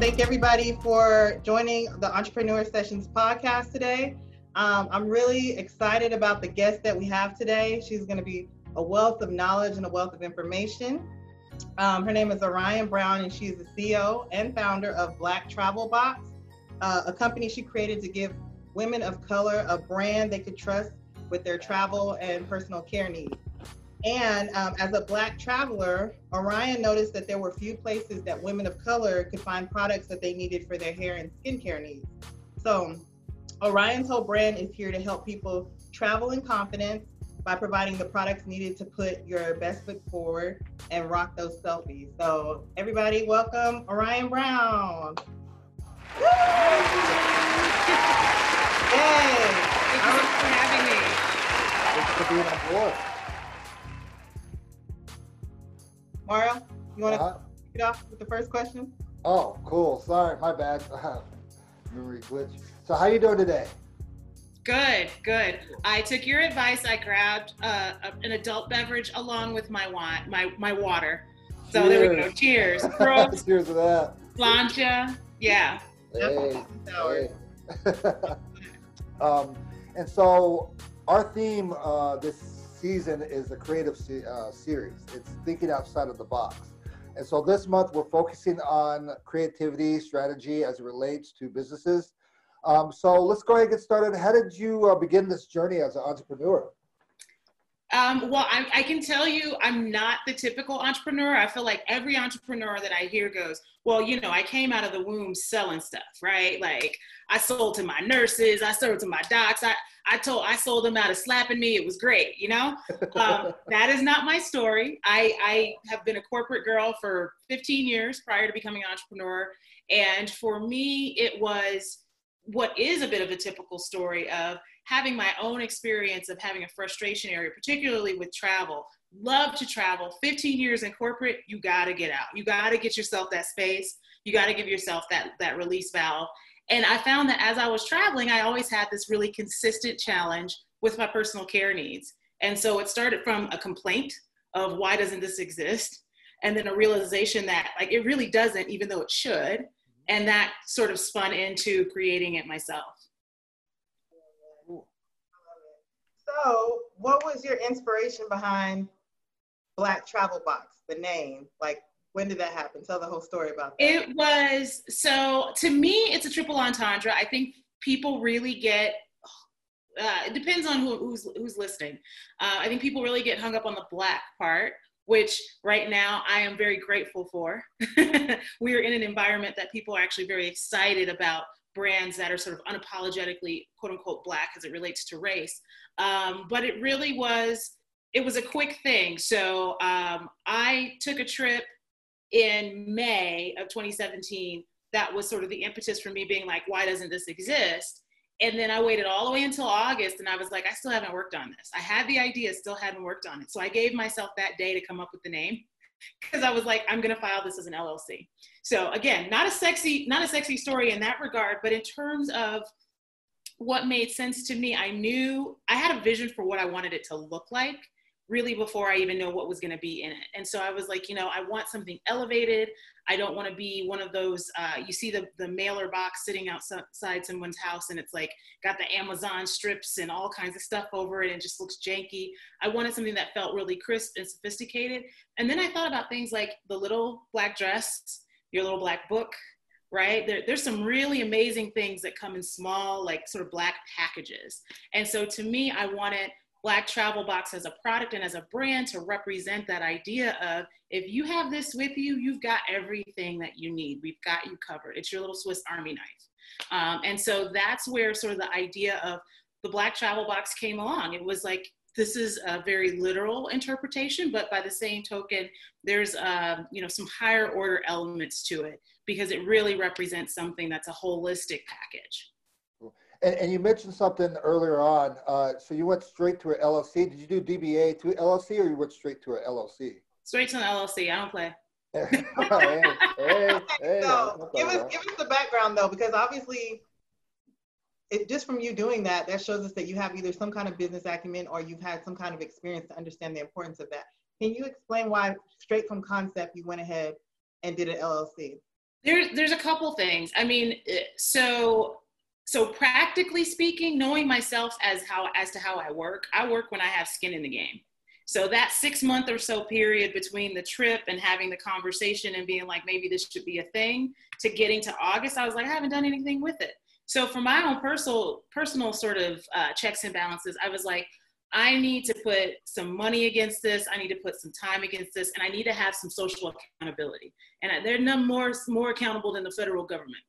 thank everybody for joining the Entrepreneur Sessions podcast today. Um, I'm really excited about the guest that we have today. She's going to be a wealth of knowledge and a wealth of information. Um, her name is Orion Brown, and she's the CEO and founder of Black Travel Box, uh, a company she created to give women of color a brand they could trust with their travel and personal care needs. And um, as a Black traveler, Orion noticed that there were few places that women of color could find products that they needed for their hair and skincare needs. So Orion's whole brand is here to help people travel in confidence by providing the products needed to put your best foot forward and rock those selfies. So everybody, welcome Orion Brown. Yay! Thank you for having me. Thanks for being on board. Mario, you want to Uh-huh. kick it off with the first question? Oh, cool. Sorry, my bad. Memory glitch. So, how you doing today? Good, good. I took your advice. I grabbed uh, an adult beverage along with my wine, my my water. So there we go. Cheers. Cheers to that. Lancha. Yeah. Hey, hey. um, and so, our theme uh, this season is the creative se- uh, series. It's thinking outside of the box. And so, this month we're focusing on creativity, strategy as it relates to businesses. Um, so, let's go ahead and get started. How did you uh, begin this journey as an entrepreneur? Um, well, I, I can tell you, I'm not the typical entrepreneur. I feel like every entrepreneur that I hear goes, "Well, you know, I came out of the womb selling stuff, right? Like I sold to my nurses, I sold to my docs, I I told I sold them out of slapping me. It was great, you know. Um, that is not my story. I I have been a corporate girl for 15 years prior to becoming an entrepreneur, and for me, it was what is a bit of a typical story of having my own experience of having a frustration area, particularly with travel. Love to travel. 15 years in corporate, you got to get out. You got to get yourself that space. You got to give yourself that that release valve. And I found that as I was traveling, I always had this really consistent challenge with my personal care needs. And so it started from a complaint of why doesn't this exist? And then a realization that like it really doesn't, even though it should. And that sort of spun into creating it myself. So, what was your inspiration behind Black Travel Box, the name? Like, when did that happen? Tell the whole story about that. It was so to me, it's a triple entendre. I think people really get. Uh, it depends on who, who's who's listening. Uh, I think people really get hung up on the black part, which right now I am very grateful for. we are in an environment that people are actually very excited about brands that are sort of unapologetically quote unquote black as it relates to race. Um, but it really was. It was a quick thing. So um, I took a trip in May of 2017, that was sort of the impetus for me being like, why doesn't this exist? And then I waited all the way until August and I was like, I still haven't worked on this. I had the idea, still hadn't worked on it. So I gave myself that day to come up with the name because I was like, I'm gonna file this as an LLC. So again, not a sexy, not a sexy story in that regard, but in terms of what made sense to me, I knew I had a vision for what I wanted it to look like really before I even know what was going to be in it. And so I was like, you know, I want something elevated. I don't want to be one of those, uh, you see the, the mailer box sitting outside someone's house and it's like got the Amazon strips and all kinds of stuff over it and just looks janky. I wanted something that felt really crisp and sophisticated. And then I thought about things like the little black dress, your little black book, right? There, there's some really amazing things that come in small, like sort of black packages. And so to me, I wanted Black Travel Box as a product and as a brand to represent that idea of if you have this with you, you've got everything that you need. We've got you covered. It's your little Swiss Army knife. Um, and so that's where sort of the idea of the Black Travel Box came along. It was like, this is a very literal interpretation, but by the same token, there's um, you know some higher order elements to it because it really represents something that's a holistic package. And, and you mentioned something earlier on. Uh, so you went straight to an LLC. Did you do DBA to LLC or you went straight to an LLC? Straight to an LLC. I don't play. hey, hey, hey, so give us give us the background though, because obviously, it just from you doing that, that shows us that you have either some kind of business acumen or you've had some kind of experience to understand the importance of that. Can you explain why straight from concept you went ahead and did an LLC? There's there's a couple things. I mean, eh, so so practically speaking, knowing myself as how as to how I work, I work when I have skin in the game. So that six month or so period between the trip and having the conversation and being like, maybe this should be a thing, to getting to August, I was like, I haven't done anything with it. So for my own personal personal sort of uh, checks and balances, I was like, I need to put some money against this. I need to put some time against this, and I need to have some social accountability. And they're none more more accountable than the federal government.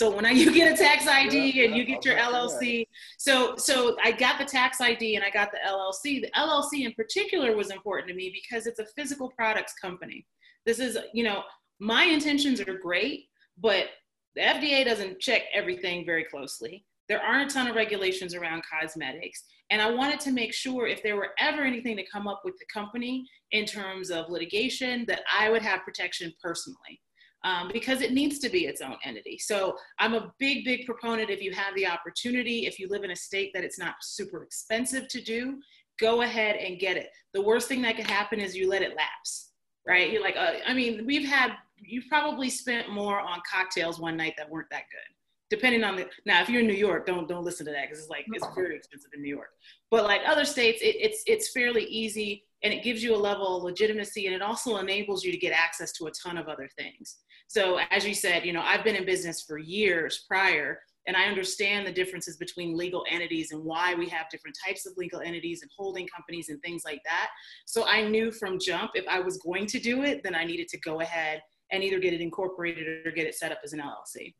So when I, you get a tax ID yeah, and you get your LLC, so so I got the tax ID and I got the LLC. The LLC in particular was important to me because it's a physical products company. This is you know my intentions are great, but the FDA doesn't check everything very closely. There aren't a ton of regulations around cosmetics. And I wanted to make sure if there were ever anything to come up with the company in terms of litigation, that I would have protection personally. Um, because it needs to be its own entity. So I'm a big, big proponent if you have the opportunity, if you live in a state that it's not super expensive to do, go ahead and get it. The worst thing that could happen is you let it lapse, right? You're like, uh, I mean, we've had, you've probably spent more on cocktails one night that weren't that good depending on the now if you're in new york don't don't listen to that because it's like it's very expensive in new york but like other states it, it's it's fairly easy and it gives you a level of legitimacy and it also enables you to get access to a ton of other things so as you said you know i've been in business for years prior and i understand the differences between legal entities and why we have different types of legal entities and holding companies and things like that so i knew from jump if i was going to do it then i needed to go ahead and either get it incorporated or get it set up as an llc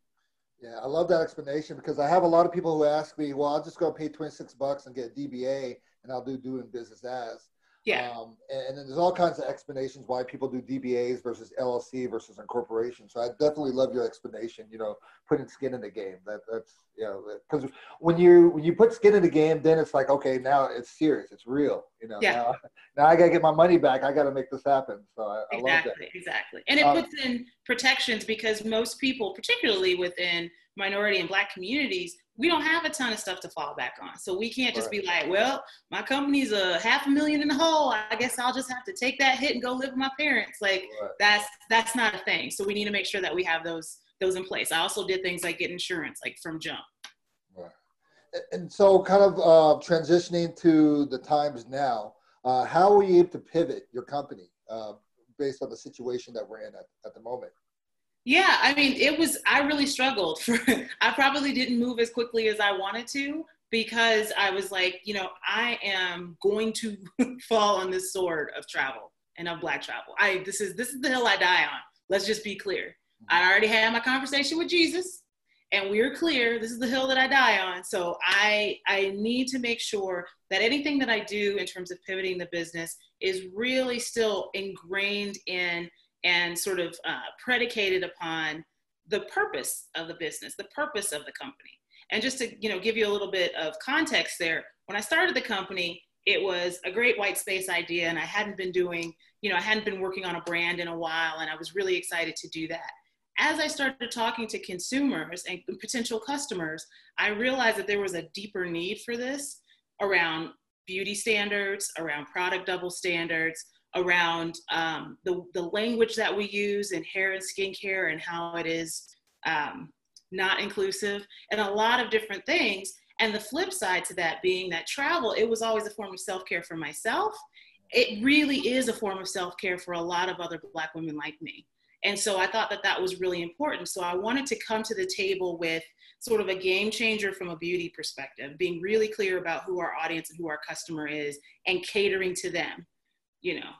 yeah, I love that explanation because I have a lot of people who ask me, well, I'll just go pay 26 bucks and get a DBA and I'll do doing business as. Yeah. Um, and, and, then there's all kinds of explanations why people do DBAs versus LLC versus incorporation. So I definitely love your explanation. You know, putting skin in the game. That that's you know because when you when you put skin in the game, then it's like okay, now it's serious, it's real. You know, yeah. now, now I gotta get my money back. I gotta make this happen. So I, exactly, I love that. Exactly, and it um, puts in protections because most people, particularly within minority and black communities, we don't have a ton of stuff to fall back on. So we can't just right. be like, well, my company's a half a million in the hole. I guess I'll just have to take that hit and go live with my parents. Like right. that's that's not a thing. So we need to make sure that we have those those in place. I also did things like get insurance, like from jump. Right. And so, kind of uh, transitioning to the times now, uh, how were you able to pivot your company uh, based on the situation that we're in at, at the moment? Yeah, I mean, it was, I really struggled. For, I probably didn't move as quickly as I wanted to because I was like, you know, I am going to fall on this sword of travel and of black travel. I, this is, this is the hill I die on. Let's just be clear. I already had my conversation with Jesus and we're clear this is the hill that i die on so i i need to make sure that anything that i do in terms of pivoting the business is really still ingrained in and sort of uh, predicated upon the purpose of the business, the purpose of the company. And just to you know give you a little bit of context there, when I started the company, it was a great white space idea, and I hadn't been doing you know I hadn't been working on a brand in a while, and I was really excited to do that. As I started talking to consumers and potential customers, I realized that there was a deeper need for this around beauty standards, around product double standards, around um, the, the language that we use in hair and skincare and how it is um, not inclusive and a lot of different things. And the flip side to that being that travel, it was always a form of self care for myself. It really is a form of self care for a lot of other Black women like me. And so I thought that that was really important. So I wanted to come to the table with sort of a game changer from a beauty perspective, being really clear about who our audience and who our customer is and catering to them you know,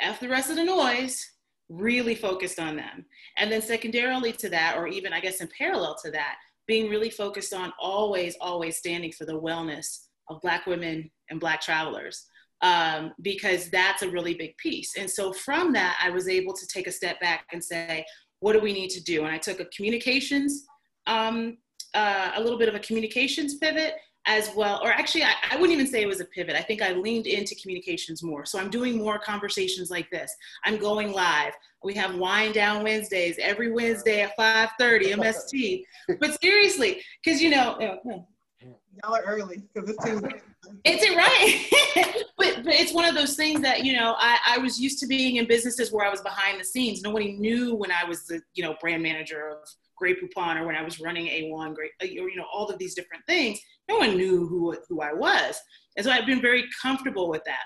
F the rest of the noise, really focused on them. And then secondarily to that, or even I guess in parallel to that, being really focused on always, always standing for the wellness of Black women and Black travelers. Um, because that's a really big piece. And so from that, I was able to take a step back and say, what do we need to do? And I took a communications, um, uh, a little bit of a communications pivot, as well, or actually, I, I, wouldn't even say it was a pivot. I think I leaned into communications more. So I'm doing more conversations like this. I'm going live. We have Wind Down Wednesdays every Wednesday at 5:30 MST. but seriously, because you know, Y'all are early because it's Tuesday. It's it right, but but it's one of those things that you know I, I was used to being in businesses where I was behind the scenes. Nobody knew when I was the you know brand manager of Grey Poupon or when I was running A1, Great, or you know all of these different things. No one knew who who I was, and so I've been very comfortable with that.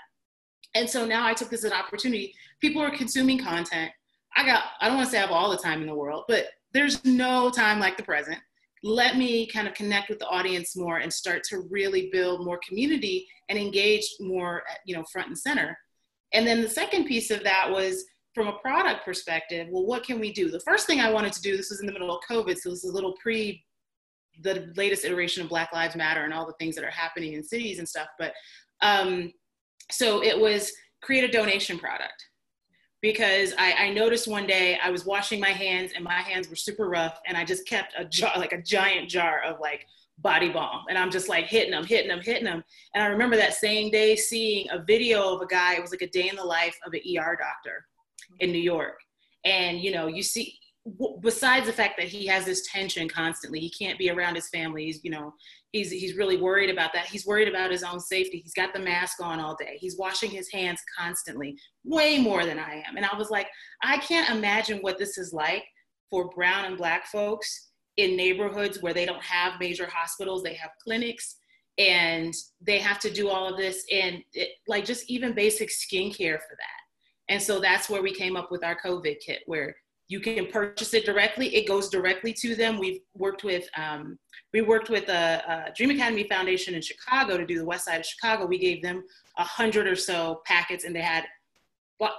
And so now I took this as an opportunity. People are consuming content. I got I don't want to say I have all the time in the world, but there's no time like the present let me kind of connect with the audience more and start to really build more community and engage more you know front and center and then the second piece of that was from a product perspective well what can we do? The first thing i wanted to do this was in the middle of covid so this is a little pre the latest iteration of black lives matter and all the things that are happening in cities and stuff but um, so it was create a donation product. Because I, I, noticed one day I was washing my hands and my hands were super rough and I just kept a jar, like a giant jar of like body balm. And I'm just like hitting them, hitting them, hitting them. And I remember that same day seeing a video of a guy, it was like a day in the life of an ER doctor in New York. And, you know, you see, besides the fact that he has this tension constantly, he can't be around his family. He's, you know, he's he's really worried about that. He's worried about his own safety. He's got the mask on all day. He's washing his hands constantly, way more than I am. And I was like, I can't imagine what this is like for brown and black folks in neighborhoods where they don't have major hospitals, they have clinics and they have to do all of this and it, like just even basic skincare for that. And so that's where we came up with our COVID kit where you can purchase it directly. It goes directly to them. We've worked with um, we worked with a, a, Dream Academy Foundation in Chicago to do the West Side of Chicago. We gave them a hundred or so packets, and they had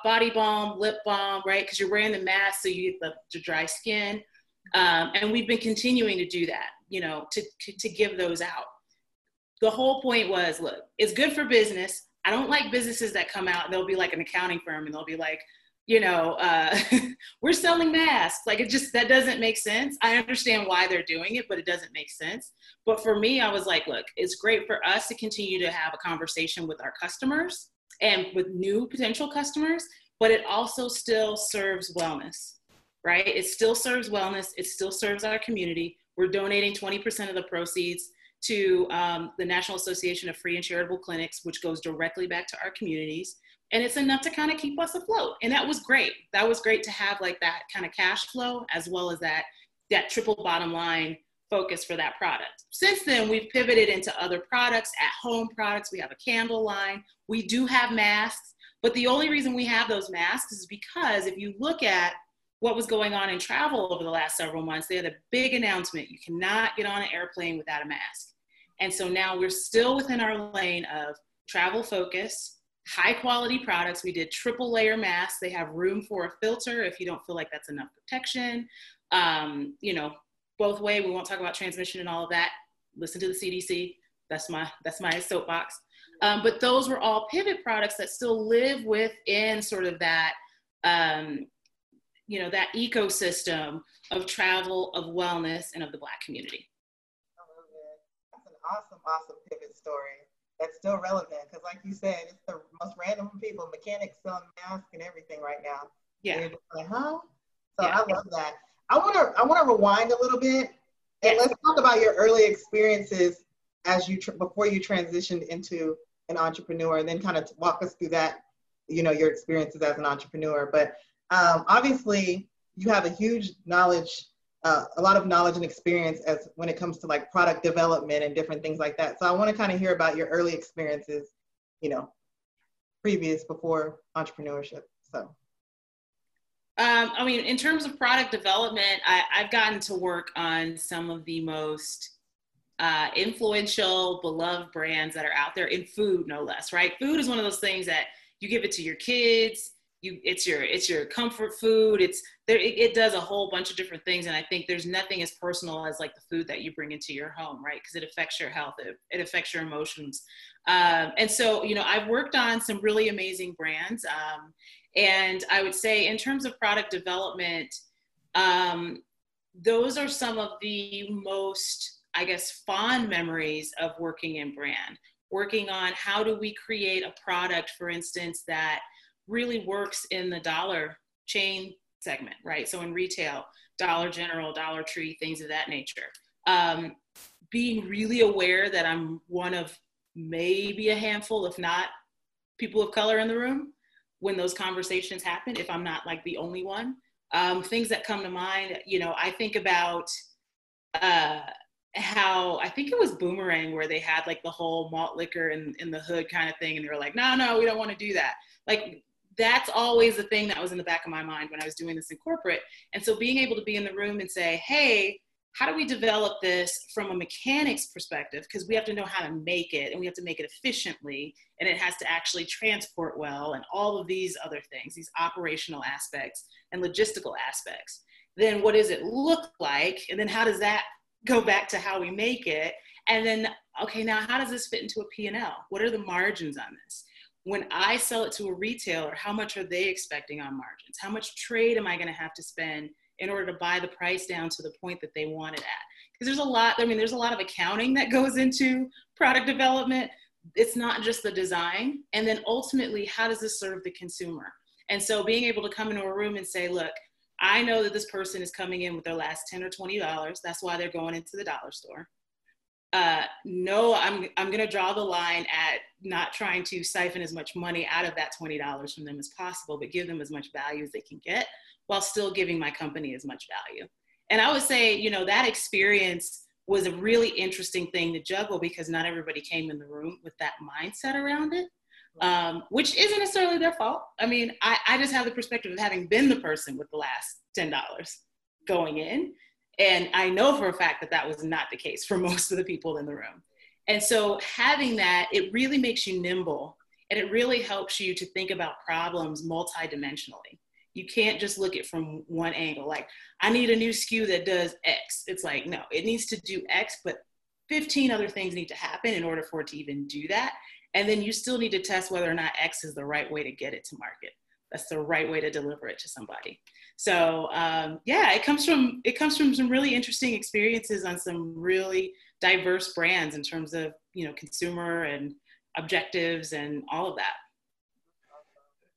body balm, lip balm, right? Because you're wearing the mask, so you get the, the dry skin. Um, and we've been continuing to do that, you know, to, to to give those out. The whole point was, look, it's good for business. I don't like businesses that come out. They'll be like an accounting firm, and they'll be like, you know, uh, we're selling masks. Like it just, that doesn't make sense. I understand why they're doing it, but it doesn't make sense. But for me, I was like, look, it's great for us to continue to have a conversation with our customers and with new potential customers, but it also still serves wellness, right? It still serves wellness. It still serves our community. We're donating 20% of the proceeds to um, the National Association of Free and Charitable Clinics, which goes directly back to our communities. And it's enough to kind of keep us afloat. And that was great. That was great to have like that kind of cash flow as well as that that triple bottom line focus for that product. Since then we've pivoted into other products at home products. We have a candle line. We do have masks. But the only reason we have those masks is because if you look at what was going on in travel over the last several months they had a big announcement you cannot get on an airplane without a mask and so now we're still within our lane of travel focus high quality products. We did triple layer masks. They have room for a filter if you don't feel like that's enough protection. Um, you know, both way. We won't talk about transmission and all of that. Listen to the CDC. That's my that's my soapbox. Um, but those were all pivot products that still live within sort of that, um, you know, that ecosystem of travel, of wellness, and of the Black community. I love it. That's an awesome, awesome pivot story that's still relevant because, like you said, it's the most random people, mechanics selling masks and everything right now. Yeah. Like, huh? So yeah. I love that. I want to I want to rewind a little bit and let's talk about your early experiences as you tr- before you transitioned into an entrepreneur, and then kind of walk us through that. You know your experiences as an entrepreneur, but um, obviously you have a huge knowledge uh, a lot of knowledge and experience as when it comes to like product development and different things like that. So I want to kind of hear about your early experiences, you know, previous before entrepreneurship. So. Um, I mean, in terms of product development, I, have gotten to work on some of the most uh, influential, beloved brands that are out there in food, no less, right? Food is one of those things that you give it to your kids, you it's your it's your comfort food. It's there it, it, does a whole bunch of different things and i think there's nothing as personal as like the food that you bring into your home right? Because it affects your health it, it affects your emotions. Um, and so you know i've worked on some really amazing brands um, and i would say in terms of product development um, those are some of the most i guess fond memories of working in brand. Working on how do we create a product for instance that really works in the dollar chain segment, right? So in retail, Dollar General, Dollar Tree, things of that nature. Um, being really aware that I'm one of maybe a handful, if not people of color in the room when those conversations happen, if I'm not like the only one. Um, things that come to mind, you know, I think about uh, how I think it was Boomerang where they had like the whole malt liquor in, in the hood kind of thing. And they were like, no, no, we don't want to do that. Like that's always the thing that was in the back of my mind when I was doing this in corporate. And so being able to be in the room and say, hey, how do we develop this from a mechanics perspective? Because we have to know how to make it and we have to make it efficiently and it has to actually transport well and all of these other things, these operational aspects and logistical aspects. Then what does it look like? And then how does that go back to how we make it? And then, okay, now how does this fit into a P&L? What are the margins on this? When I sell it to a retailer, how much are they expecting on margins? How much trade am I going to have to spend in order to buy the price down to the point that they want it at. Because there's a lot, I mean, there's a lot of accounting that goes into product development. It's not just the design. And then ultimately, how does this serve the consumer? And so being able to come into a room and say, look, I know that this person is coming in with their last 10 or $20. That's why they're going into the dollar store. Uh, no, I'm, I'm going to draw the line at not trying to siphon as much money out of that $20 from them as possible, but give them as much value as they can get while still giving my company as much value. And I would say, you know, that experience was a really interesting thing to juggle because not everybody came in the room with that mindset around it, um, which isn't necessarily their fault. I mean, I, I just have the perspective of having been the person with the last $10 going in. And I know for a fact that that was not the case for most of the people in the room. And so having that, it really makes you nimble and it really helps you to think about problems multidimensionally. You can't just look at from one angle like i need a new SKU that does x. It's like no it needs to do x but 15 other things need to happen in order for it to even do that. And then you still need to test whether or not x is the right way to get it to market. That's the right way to deliver it to somebody so um, yeah it comes from it comes from some really interesting experiences on some really diverse brands in terms of you know consumer and objectives and all of that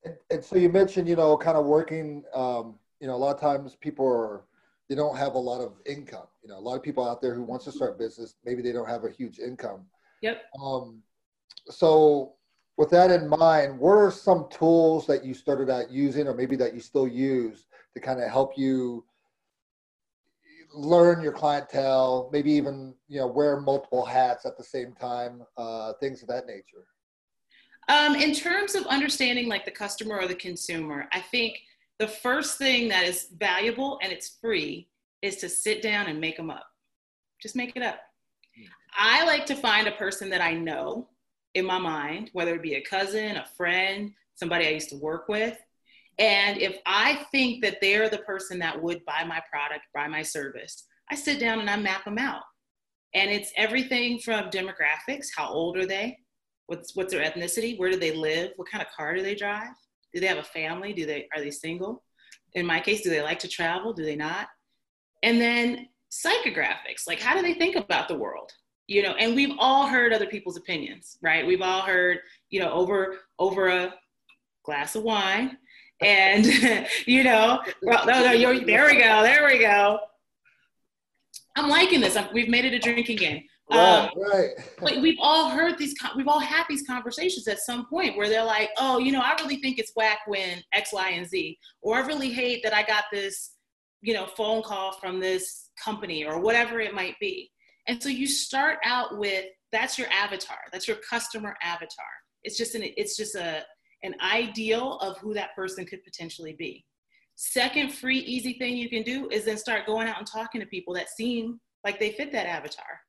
and, and, so you mentioned, you know, kind of working, um, you know, a lot of times people are, they don't have a lot of income. You know, a lot of people out there who wants to start business, maybe they don't have a huge income. Yep. Um, so with that in mind, what are some tools that you started out using or maybe that you still use to kind of help you learn your clientele, maybe even, you know, wear multiple hats at the same time, uh, things of that nature? Um, in terms of understanding like the customer or the consumer, I think the first thing that is valuable and it's free is to sit down and make them up. Just make it up. I like to find a person that I know in my mind, whether it be a cousin, a friend, somebody I used to work with. And if I think that they're the person that would buy my product, buy my service, I sit down and I map them out. And it's everything from demographics, how old are they? what's what's their ethnicity? Where do they live? What kind of car do they drive? Do they have a family? Do they are they single? In my case do they like to travel? Do they not? And then psychographics like how do they think about the world? You know and we've all heard other people's opinions right? We've all heard you know over over a glass of wine and you know well, no, no, there we go there we go i'm liking this we've made it a drinking game Right, um, right. but we've all heard these, we've all had these conversations at some point where they're like, oh, you know, I really think it's whack when X, Y, and Z, or I really hate that I got this, you know, phone call from this company or whatever it might be. And so you start out with that's your avatar, that's your customer avatar. It's just an, it's just a, an ideal of who that person could potentially be. Second free, easy thing you can do is then start going out and talking to people that seem like they fit that avatar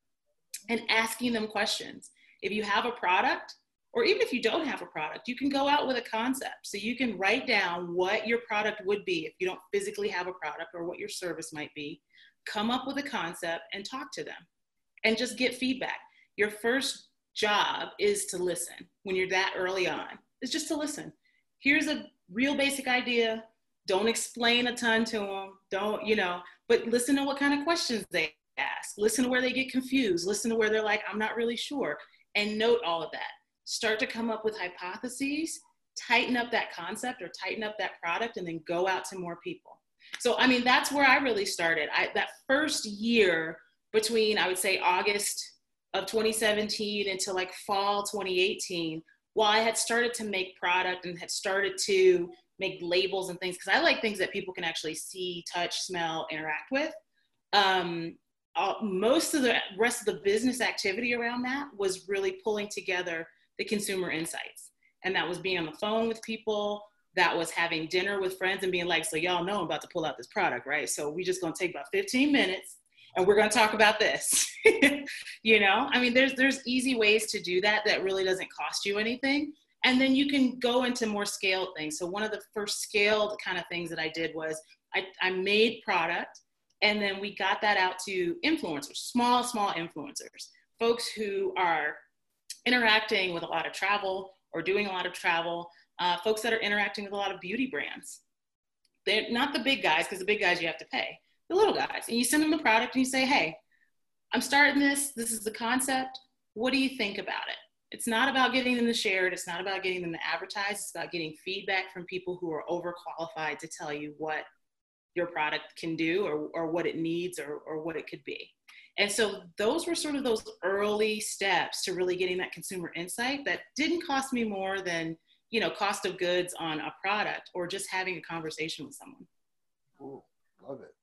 and asking them questions. If you have a product, or even if you don't have a product, you can go out with a concept. So you can write down what your product would be if you don't physically have a product or what your service might be. Come up with a concept and talk to them and just get feedback. Your first job is to listen when you're that early on, it's just to listen. Here's a real basic idea. Don't explain a ton to them. Don't, you know, but listen to what kind of questions they ask, listen to where they get confused, listen to where they're like, I'm not really sure, and note all of that. Start to come up with hypotheses, tighten up that concept or tighten up that product, and then go out to more people. So, I mean, that's where I really started. I, that first year between I would say August of 2017 until like fall 2018, while I had started to make product and had started to make labels and things, because I like things that people can actually see, touch, smell, interact with. Um, uh, most of the rest of the business activity around that was really pulling together the consumer insights. And that was being on the phone with people, that was having dinner with friends and being like, so y'all know I'm about to pull out this product, right? So we just gonna take about 15 minutes and we're going to talk about this. You know i mean there's there's easy ways to do that that really doesn't cost you anything. And then you can go into more scaled things. So one of the first scaled kind of things that i did was i, I made product and then we got that out to influencers small small influencers folks who are interacting with a lot of travel or doing a lot of travel uh, folks that are interacting with a lot of beauty brands. They're not the big guys because the big guys you have to pay the little guys. And you send them the product and you say, hey, I'm starting this. This is the concept. What do you think about it? It's not about getting them to share it. It's not about getting them to advertise. It's about getting feedback from people who are overqualified to tell you what your product can do or, or what it needs or, or what it could be. And so those were sort of those early steps to really getting that consumer insight that didn't cost me more than, you know, cost of goods on a product or just having a conversation with someone. Ooh, love it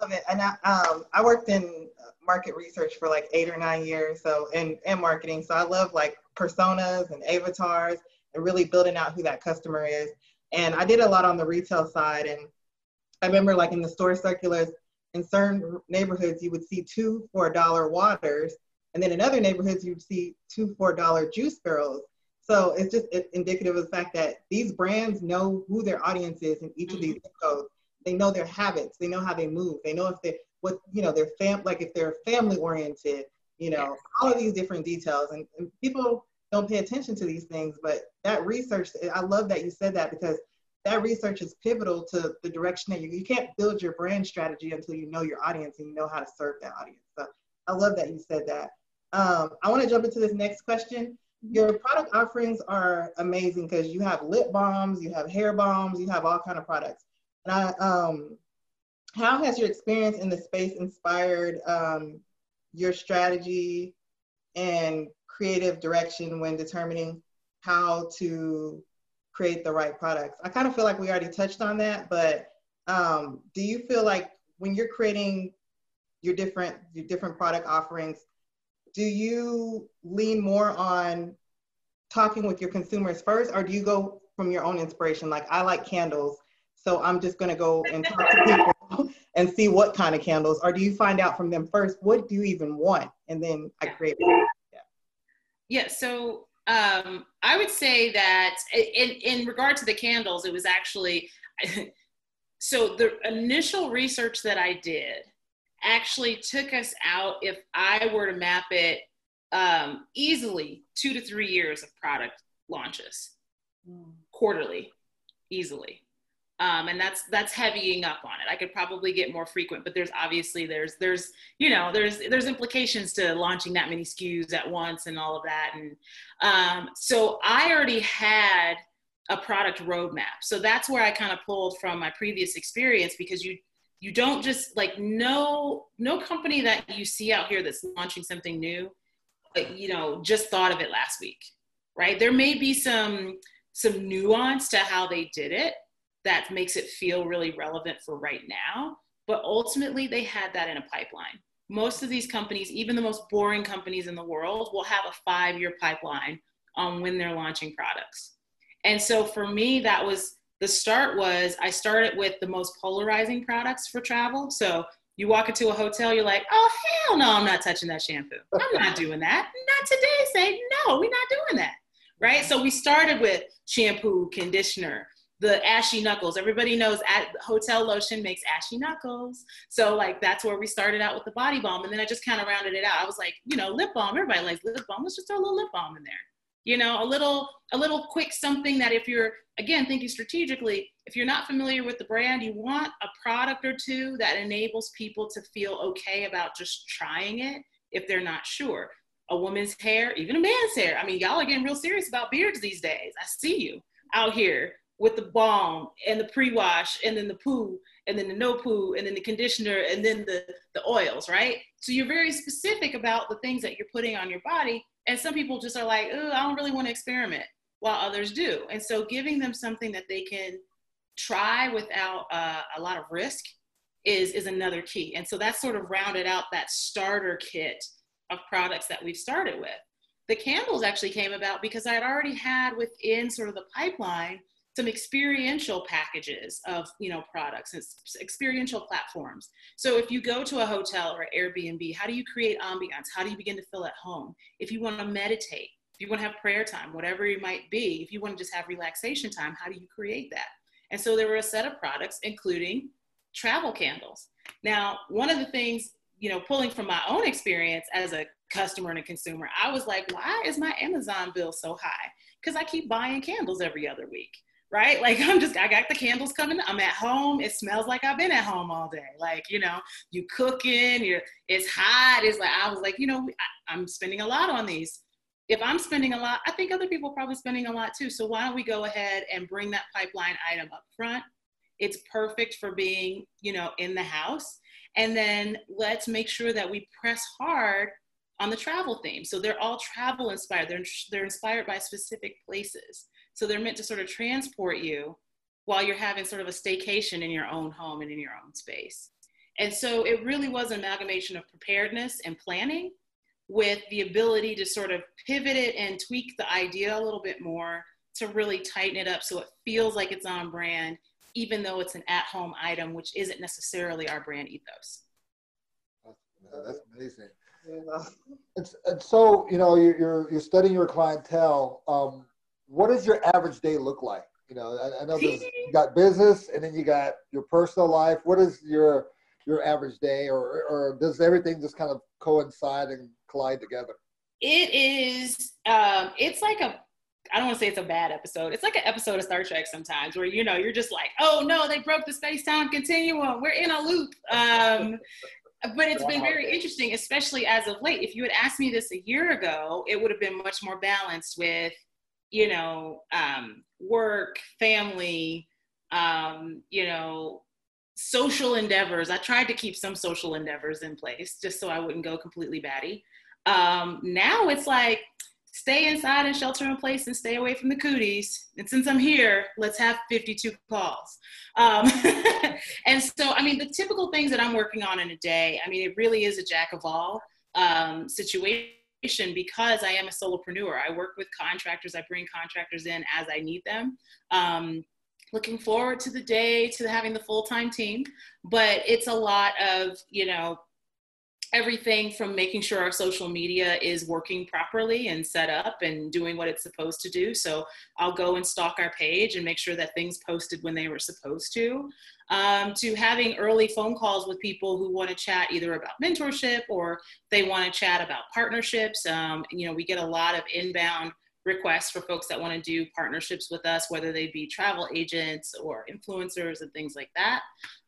love it. And I, um, I worked in market research for like eight or nine years, so and and marketing. So I love like personas and avatars and really building out who that customer is. And I did a lot on the retail side. And I remember like in the store circulars, in certain neighborhoods, you would see two for a dollar waters, and then in other neighborhoods, you'd see two for a dollar juice barrels. So it's just it's indicative of the fact that these brands know who their audience is in each of these mm-hmm. codes they know their habits. They know how they move. They know if they what you know their fam like if they're family oriented. You know all of these different details, and, and people don't pay attention to these things. But that research, I love that you said that because that research is pivotal to the direction that you you can't build your brand strategy until you know your audience and you know how to serve that audience. So I love that you said that. Um, I want to jump into this next question. Your product offerings are amazing because you have lip balms, you have hair balms, you have all kind of products. And I, um, how has your experience in the space inspired um, your strategy and creative direction when determining how to create the right products? I kind of feel like we already touched on that, but um, do you feel like when you're creating your different your different product offerings, do you lean more on talking with your consumers first, or do you go from your own inspiration? Like I like candles, so I'm just going to go and talk to people and see what kind of candles, or do you find out from them first what do you even want, and then I create. Yeah. Yeah. So um, I would say that in in regard to the candles, it was actually so the initial research that I did actually took us out if I were to map it um, easily two to three years of product launches mm. quarterly, easily um, and that's that's heavying up on it. I could probably get more frequent, but there's obviously there's there's you know there's there's implications to launching that many SKUs at once and all of that. And um, so I already had a product roadmap. So that's where I kind of pulled from my previous experience because you you don't just like no no company that you see out here that's launching something new, you know, just thought of it last week, right? There may be some some nuance to how they did it that makes it feel really relevant for right now. But ultimately, they had that in a pipeline. Most of these companies, even the most boring companies in the world, will have a five year pipeline on when they're launching products. And so for me, that was the start was I started with the most polarizing products for travel. So you walk into a hotel, you're like, oh, hell no, I'm not touching that shampoo. I'm not doing that. Not today. Say, no, we're not doing that. Right. So we started with shampoo, conditioner, the ashy knuckles. Everybody knows at hotel lotion makes ashy knuckles. So like that's where we started out with the body balm. And then I just kind of rounded it out. I was like, you know, lip balm, everybody likes lip balm. Let's just throw a little lip balm in there. You know, a little, a little quick something that if you're again thinking strategically, if you're not familiar with the brand, you want a product or two that enables people to feel okay about just trying it if they're not sure. A woman's hair, even a man's hair. I mean, y'all are getting real serious about beards these days. I see you out here with the balm and the pre-wash and then the poo and then the no poo and then the conditioner and then the, the oils, right? So you're very specific about the things that you're putting on your body. And some people just are like, oh, I don't really want to experiment, while others do. And so giving them something that they can try without uh, a lot of risk is, is another key. And so that's sort of rounded out that starter kit of products that we've started with. The candles actually came about because I had already had within sort of the pipeline some experiential packages of you know products and experiential platforms. So if you go to a hotel or airbnb how do you create ambiance? How do you begin to feel at home? If you want to meditate if you want to have prayer time whatever it might be if you want to just have relaxation time how do you create that? And so there were a set of products including travel candles. Now one of the things you know pulling from my own experience as a customer and a consumer i was like why is my amazon bill so high? Because i keep buying candles every other week right? Like I'm just, I got the candles coming. I'm at home. It smells like I've been at home all day. Like, you know, you cooking, you're, it's hot. It's like, I was like, you know, I, I'm spending a lot on these. If I'm spending a lot, I think other people probably spending a lot too. So why don't we go ahead and bring that pipeline item up front? It's perfect for being, you know, in the house. And then let's make sure that we press hard on the travel theme. So they're all travel inspired. They're, they're inspired by specific places. So they're meant to sort of transport you while you're having sort of a staycation in your own home and in your own space. And so it really was an amalgamation of preparedness and planning with the ability to sort of pivot it and tweak the idea a little bit more to really tighten it up so it feels like it's on brand, even though it's an at home item, which isn't necessarily our brand ethos. That's amazing. Yeah. It's, and so, you know, you're, you're studying your clientele. Um, what does your average day look like? You know, I, I know you got business and then you got your personal life. What is your your average day, or or does everything just kind of coincide and collide together? It is. Um, it's like a. I don't want to say it's a bad episode. It's like an episode of Star Trek sometimes, where you know you're just like, oh no, they broke the space time continuum. We're in a loop. Um, but it's been very interesting, especially as of late. If you had asked me this a year ago, it would have been much more balanced with you know, um, work, family, um, you know, social endeavors. I tried to keep some social endeavors in place just so I wouldn't go completely batty. Um, now it's like stay inside and shelter in place and stay away from the cooties. And since I'm here, let's have 52 calls. Um, and so, I mean, the typical things that I'm working on in a day, I mean, it really is a jack of all um, situation because I am a solopreneur. I work with contractors, I bring contractors in as I need them. Um, looking forward to the day to having the full-time team but it's a lot of you know everything from making sure our social media is working properly and set up and doing what it's supposed to do. So I'll go and stalk our page and make sure that things posted when they were supposed to. Um, to having early phone calls with people who want to chat either about mentorship or they want to chat about partnerships. Um, you know, we get a lot of inbound requests for folks that want to do partnerships with us, whether they be travel agents or influencers and things like that.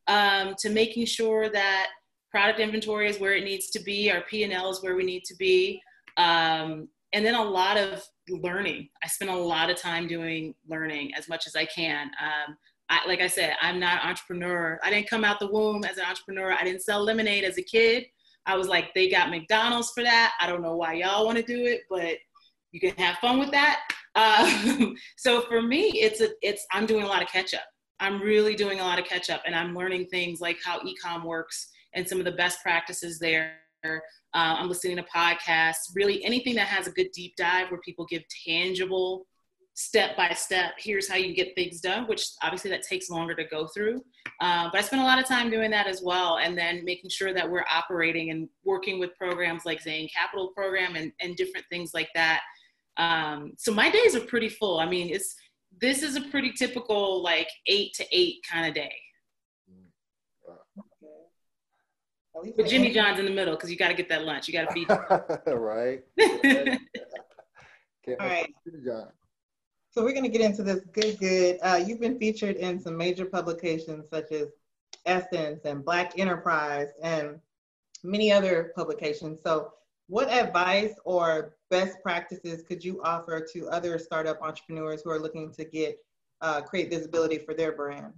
Um, to making sure that product inventory is where it needs to be our p&l is where we need to be. Um, and then a lot of learning. I spend a lot of time doing learning as much as i can. Um, I, like i said i'm not an entrepreneur. I didn't come out the womb as an entrepreneur. I didn't sell lemonade as a kid. I was like they got mcdonald's for that. I don't know why y'all want to do it but you can have fun with that. Um, so for me it's a it's i'm doing a lot of catch up. I'm really doing a lot of catch up and i'm learning things like how ecom works and some of the best practices there. Uh, I'm listening to podcasts, really anything that has a good deep dive where people give tangible step by step here's how you get things done which obviously that takes longer to go through. Uh, but i spend a lot of time doing that as well and then making sure that we're operating and working with programs like zane capital program and, and different things like that. Um, so my days are pretty full. I mean it's this is a pretty typical like eight to eight kind of day With Jimmy John's in the middle because you got to get that lunch. You got to feed. right. All right. So we're going to get into this good, good. Uh, you've been featured in some major publications such as Essence and Black Enterprise and many other publications. So what advice or best practices could you offer to other startup entrepreneurs who are looking to get uh, create visibility for their brand?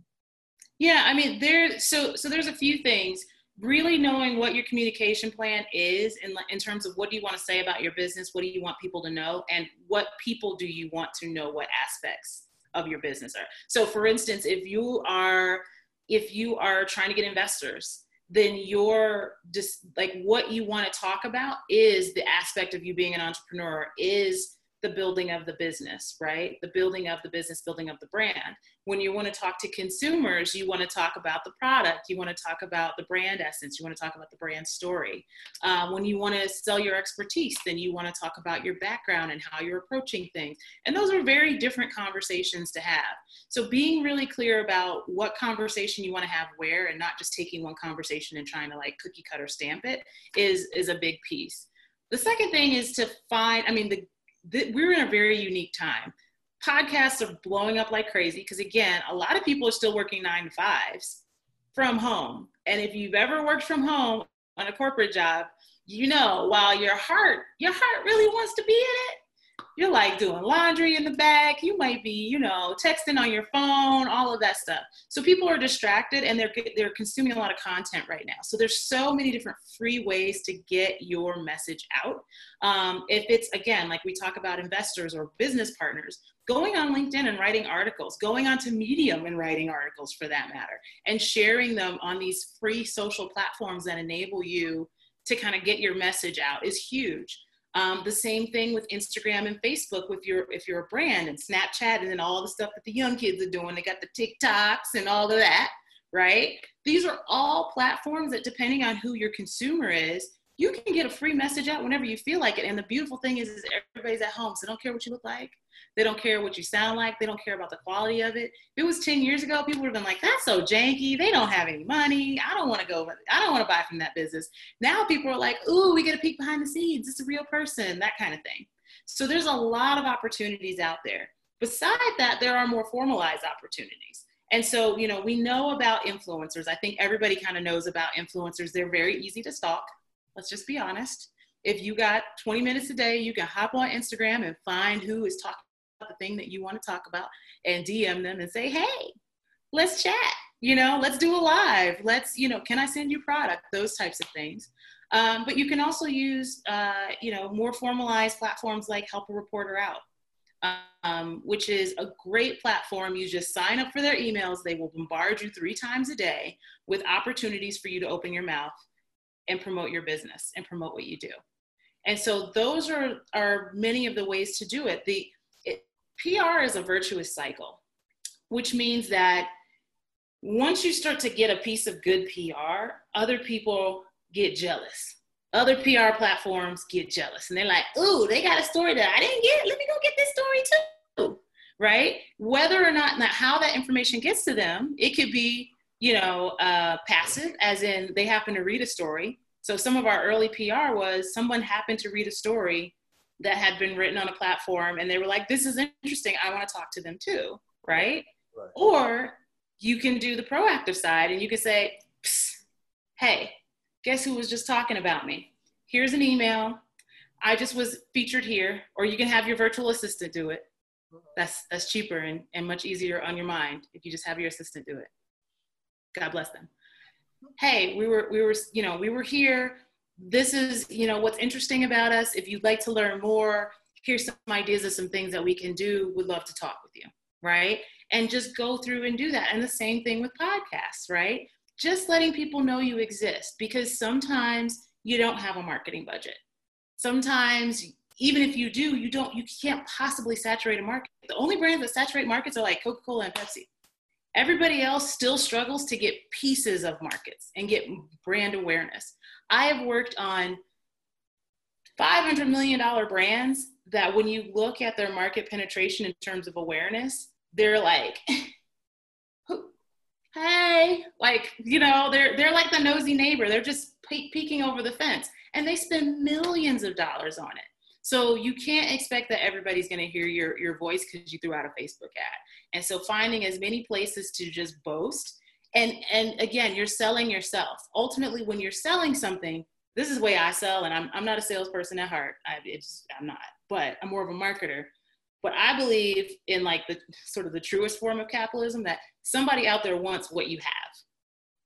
Yeah, I mean, there. So, so there's a few things. Really knowing what your communication plan is, in in terms of what do you want to say about your business, what do you want people to know, and what people do you want to know what aspects of your business are. So, for instance, if you are if you are trying to get investors then your just like what you want to talk about is the aspect of you being an entrepreneur is the building of the business, right? The building of the business, building of the brand. When you want to talk to consumers, you want to talk about the product, you want to talk about the brand essence, you want to talk about the brand story. Uh, when you want to sell your expertise, then you want to talk about your background and how you're approaching things. And those are very different conversations to have. So being really clear about what conversation you want to have where and not just taking one conversation and trying to like cookie cutter stamp it is is a big piece. The second thing is to find, I mean, the th- we're in a very unique time. Podcasts are blowing up like crazy because, again, a lot of people are still working nine to fives from home. And if you've ever worked from home on a corporate job, you know, while your heart, your heart really wants to be in it, you're like doing laundry in the back. You might be you know texting on your phone all of that stuff. So people are distracted and they're they're consuming a lot of content right now. So there's so many different free ways to get your message out. Um, if it's again like we talk about investors or business partners going on linkedin and writing articles going onto medium and writing articles for that matter and sharing them on these free social platforms that enable you to kind of get your message out is huge um, the same thing with Instagram and Facebook with your if you're a brand and Snapchat and then all the stuff that the young kids are doing. They got the TikToks and all of that, right? These are all platforms that depending on who your consumer is, you can get a free message out whenever you feel like it. And the beautiful thing is, is everybody's at home, so they don't care what you look like. They don't care what you sound like. They don't care about the quality of it. If it was 10 years ago, people would have been like, that's so janky. They don't have any money. I don't want to go, I don't want to buy from that business. Now people are like, ooh, we get a peek behind the scenes. It's a real person, that kind of thing. So there's a lot of opportunities out there. Beside that, there are more formalized opportunities. And so, you know, we know about influencers. I think everybody kind of knows about influencers. They're very easy to stalk. Let's just be honest. If you got 20 minutes a day, you can hop on Instagram and find who is talking about the thing that you want to talk about and DM them and say, hey, let's chat. You know, let's do a live. Let's, you know, can I send you product? Those types of things. Um, but you can also use, uh, you know, more formalized platforms like Help a Reporter Out, um, which is a great platform. You just sign up for their emails. They will bombard you three times a day with opportunities for you to open your mouth and promote your business and promote what you do. And so those are, are many of the ways to do it. The, PR is a virtuous cycle, which means that once you start to get a piece of good PR, other people get jealous. Other PR platforms get jealous and they're like, ooh, they got a story that I didn't get. Let me go get this story too. Right? Whether or not, not how that information gets to them, it could be, you know, uh, passive, as in they happen to read a story. So some of our early PR was someone happened to read a story that had been written on a platform and they were like, this is interesting. I want to talk to them too. Right? right. Or you can do the proactive side and you can say, hey, guess who was just talking about me? Here's an email. I just was featured here. Or you can have your virtual assistant do it. That's that's cheaper and, and much easier on your mind if you just have your assistant do it. God bless them. Hey, we were we were you know we were here this is, you know, what's interesting about us. If you'd like to learn more, here's some ideas of some things that we can do. Would love to talk with you, right? And just go through and do that. And the same thing with podcasts, right? Just letting people know you exist because sometimes you don't have a marketing budget. Sometimes even if you do, you don't, you can't possibly saturate a market. The only brands that saturate markets are like Coca-Cola and Pepsi. Everybody else still struggles to get pieces of markets and get brand awareness. I have worked on $500 million brands that when you look at their market penetration in terms of awareness, they're like, hey, like, you know, they're, they're like the nosy neighbor. They're just pe- peeking over the fence and they spend millions of dollars on it. So you can't expect that everybody's going to hear your, your voice because you threw out a Facebook ad. And so finding as many places to just boast and and again you're selling yourself ultimately when you're selling something this is the way i sell and i'm, I'm not a salesperson at heart I, it's, i'm not but i'm more of a marketer But I believe in like the sort of the truest form of capitalism that somebody out there wants what you have.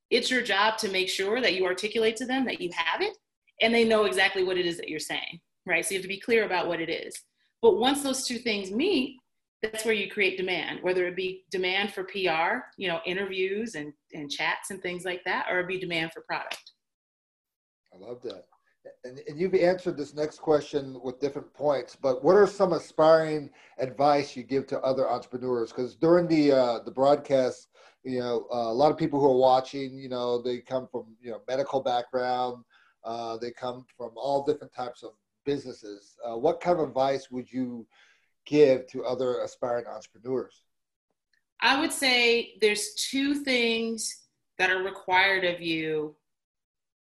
It's your job to make sure that you articulate to them that you have it and they know exactly what it is that you're saying, right? So you have to be clear about what it is. But once those two things meet, that's where you create demand, whether it be demand for PR, you know, interviews and, and chats and things like that, or it be demand for product. I love that. And, and you've answered this next question with different points, but what are some aspiring advice you give to other entrepreneurs? Because during the uh, the broadcast, you know, uh, a lot of people who are watching, you know, they come from you know medical background, uh, they come from all different types of businesses. Uh, what kind of advice would you give to other aspiring entrepreneurs? I would say there's two things that are required of you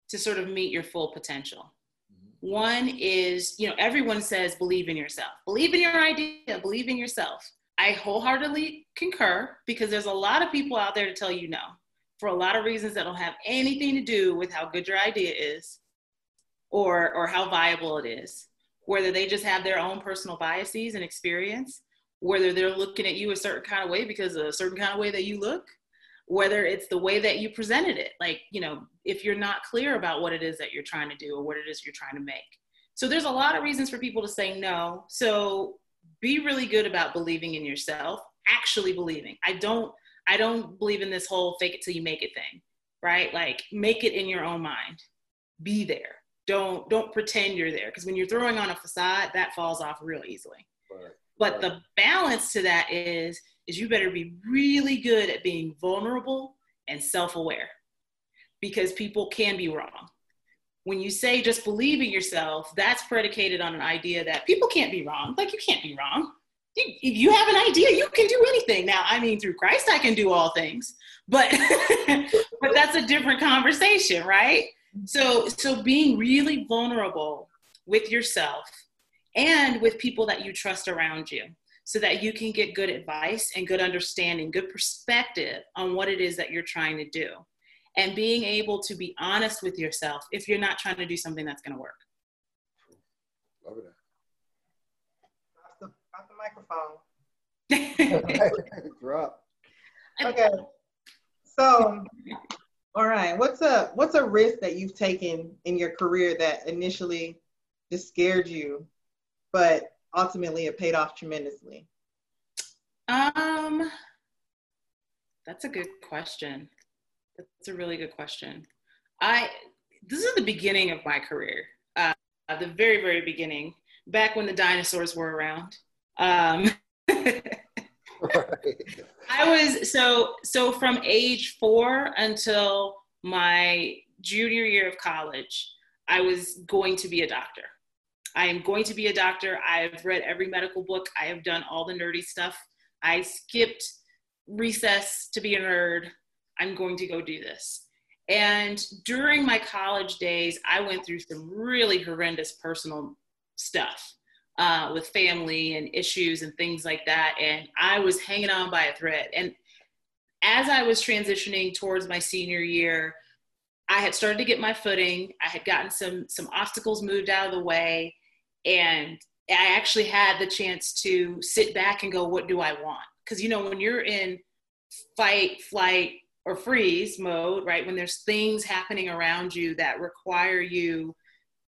to sort of meet your full potential. Mm-hmm. One is, you know, everyone says believe in yourself, believe in your idea, believe in yourself. I wholeheartedly concur because there's a lot of people out there to tell you no for a lot of reasons that don't have anything to do with how good your idea is or or how viable it is whether they just have their own personal biases and experience, whether they're looking at you a certain kind of way because of a certain kind of way that you look, whether it's the way that you presented it. Like, you know, if you're not clear about what it is that you're trying to do or what it is you're trying to make. So there's a lot of reasons for people to say no. So be really good about believing in yourself, actually believing. I don't I don't believe in this whole fake it till you make it thing, right? Like make it in your own mind. Be there don't don't pretend you're there. Because when you're throwing on a facade that falls off real easily. Right. but right. the balance to that is is you better be really good at being vulnerable and self-aware. Because people can be wrong. When you say just believe in yourself that's predicated on an idea that people can't be wrong. Like you can't be wrong. You, you have an idea you can do anything. Now i mean through christ i can do all things. But but that's a different conversation right so so being really vulnerable with yourself and with people that you trust around you so that you can get good advice and good understanding good perspective on what it is that you're trying to do and being able to be honest with yourself if you're not trying to do something that's going to work. Love it. The, the microphone. Drop. Okay. So all right. What's a what's a risk that you've taken in your career that initially just scared you, but ultimately it paid off tremendously? Um, that's a good question. That's a really good question. I this is the beginning of my career. Uh, the very very beginning, back when the dinosaurs were around. Um, I was so so from age four until my junior year of college, I was going to be a doctor. I am going to be a doctor. I've read every medical book. I have done all the nerdy stuff. I skipped recess to be a nerd. I'm going to go do this. And during my college days, I went through some really horrendous personal stuff uh, with family and issues and things like that. And I was hanging on by a thread. And as I was transitioning towards my senior year, I had started to get my footing. I had gotten some some obstacles moved out of the way, and I actually had the chance to sit back and go, "What do I want?" Because you know, when you're in fight, flight, or freeze mode, right? When there's things happening around you that require you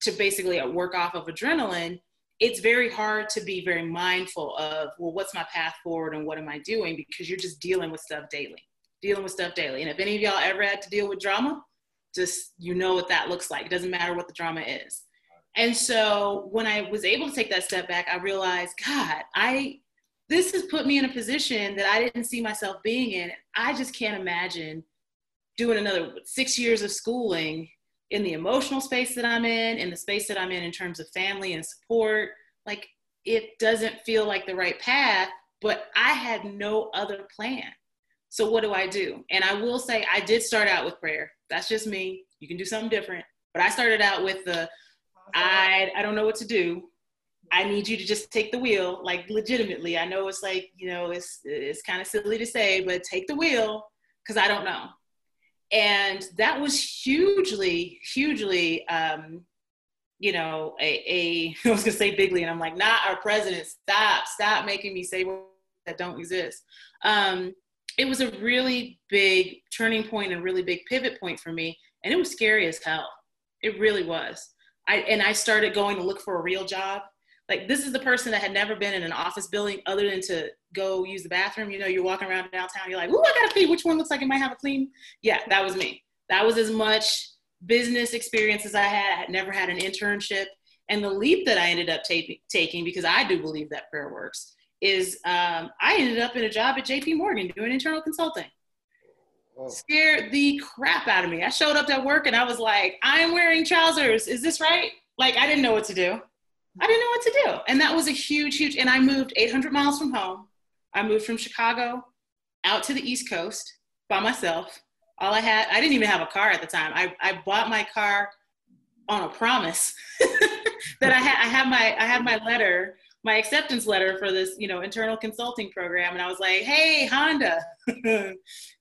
to basically work off of adrenaline, it's very hard to be very mindful of well what's my path forward and what am i doing? Because you're just dealing with stuff daily dealing with stuff daily. And if any of y'all ever had to deal with drama just you know what that looks like. It doesn't matter what the drama is. And so when i was able to take that step back i realized god i this has put me in a position that i didn't see myself being in. I just can't imagine doing another six years of schooling in the emotional space that I'm in, in the space that I'm in in terms of family and support, like it doesn't feel like the right path, but I had no other plan. So what do I do? And I will say I did start out with prayer. That's just me. You can do something different. But I started out with the I I don't know what to do. I need you to just take the wheel, like legitimately. I know it's like, you know, it's it's kind of silly to say, but take the wheel because I don't know and that was hugely hugely um, you know, a, a I was gonna say bigly, and I'm like, not our president. Stop, stop making me say words that don't exist. Um, it was a really big turning point and really big pivot point for me, and it was scary as hell. It really was. I and I started going to look for a real job. Like this is the person that had never been in an office building other than to go use the bathroom. You know, you're walking around downtown, you're like, "Ooh, I gotta pee. Which one looks like it might have a clean?" Yeah, that was me. That was as much business experiences I had. I had never had an internship. And the leap that I ended up ta- taking, because I do believe that prayer works, is um, I ended up in a job at JP Morgan doing internal consulting. Oh. Scared the crap out of me. I showed up at work and I was like, I'm wearing trousers. Is this right? Like, I didn't know what to do. I didn't know what to do. And that was a huge, huge, and I moved 800 miles from home. I moved from Chicago out to the East Coast by myself all I had, I didn't even have a car at the time. I, I bought my car on a promise that I had, I had my, I had my letter, my acceptance letter for this, you know, internal consulting program. And I was like, Hey, Honda,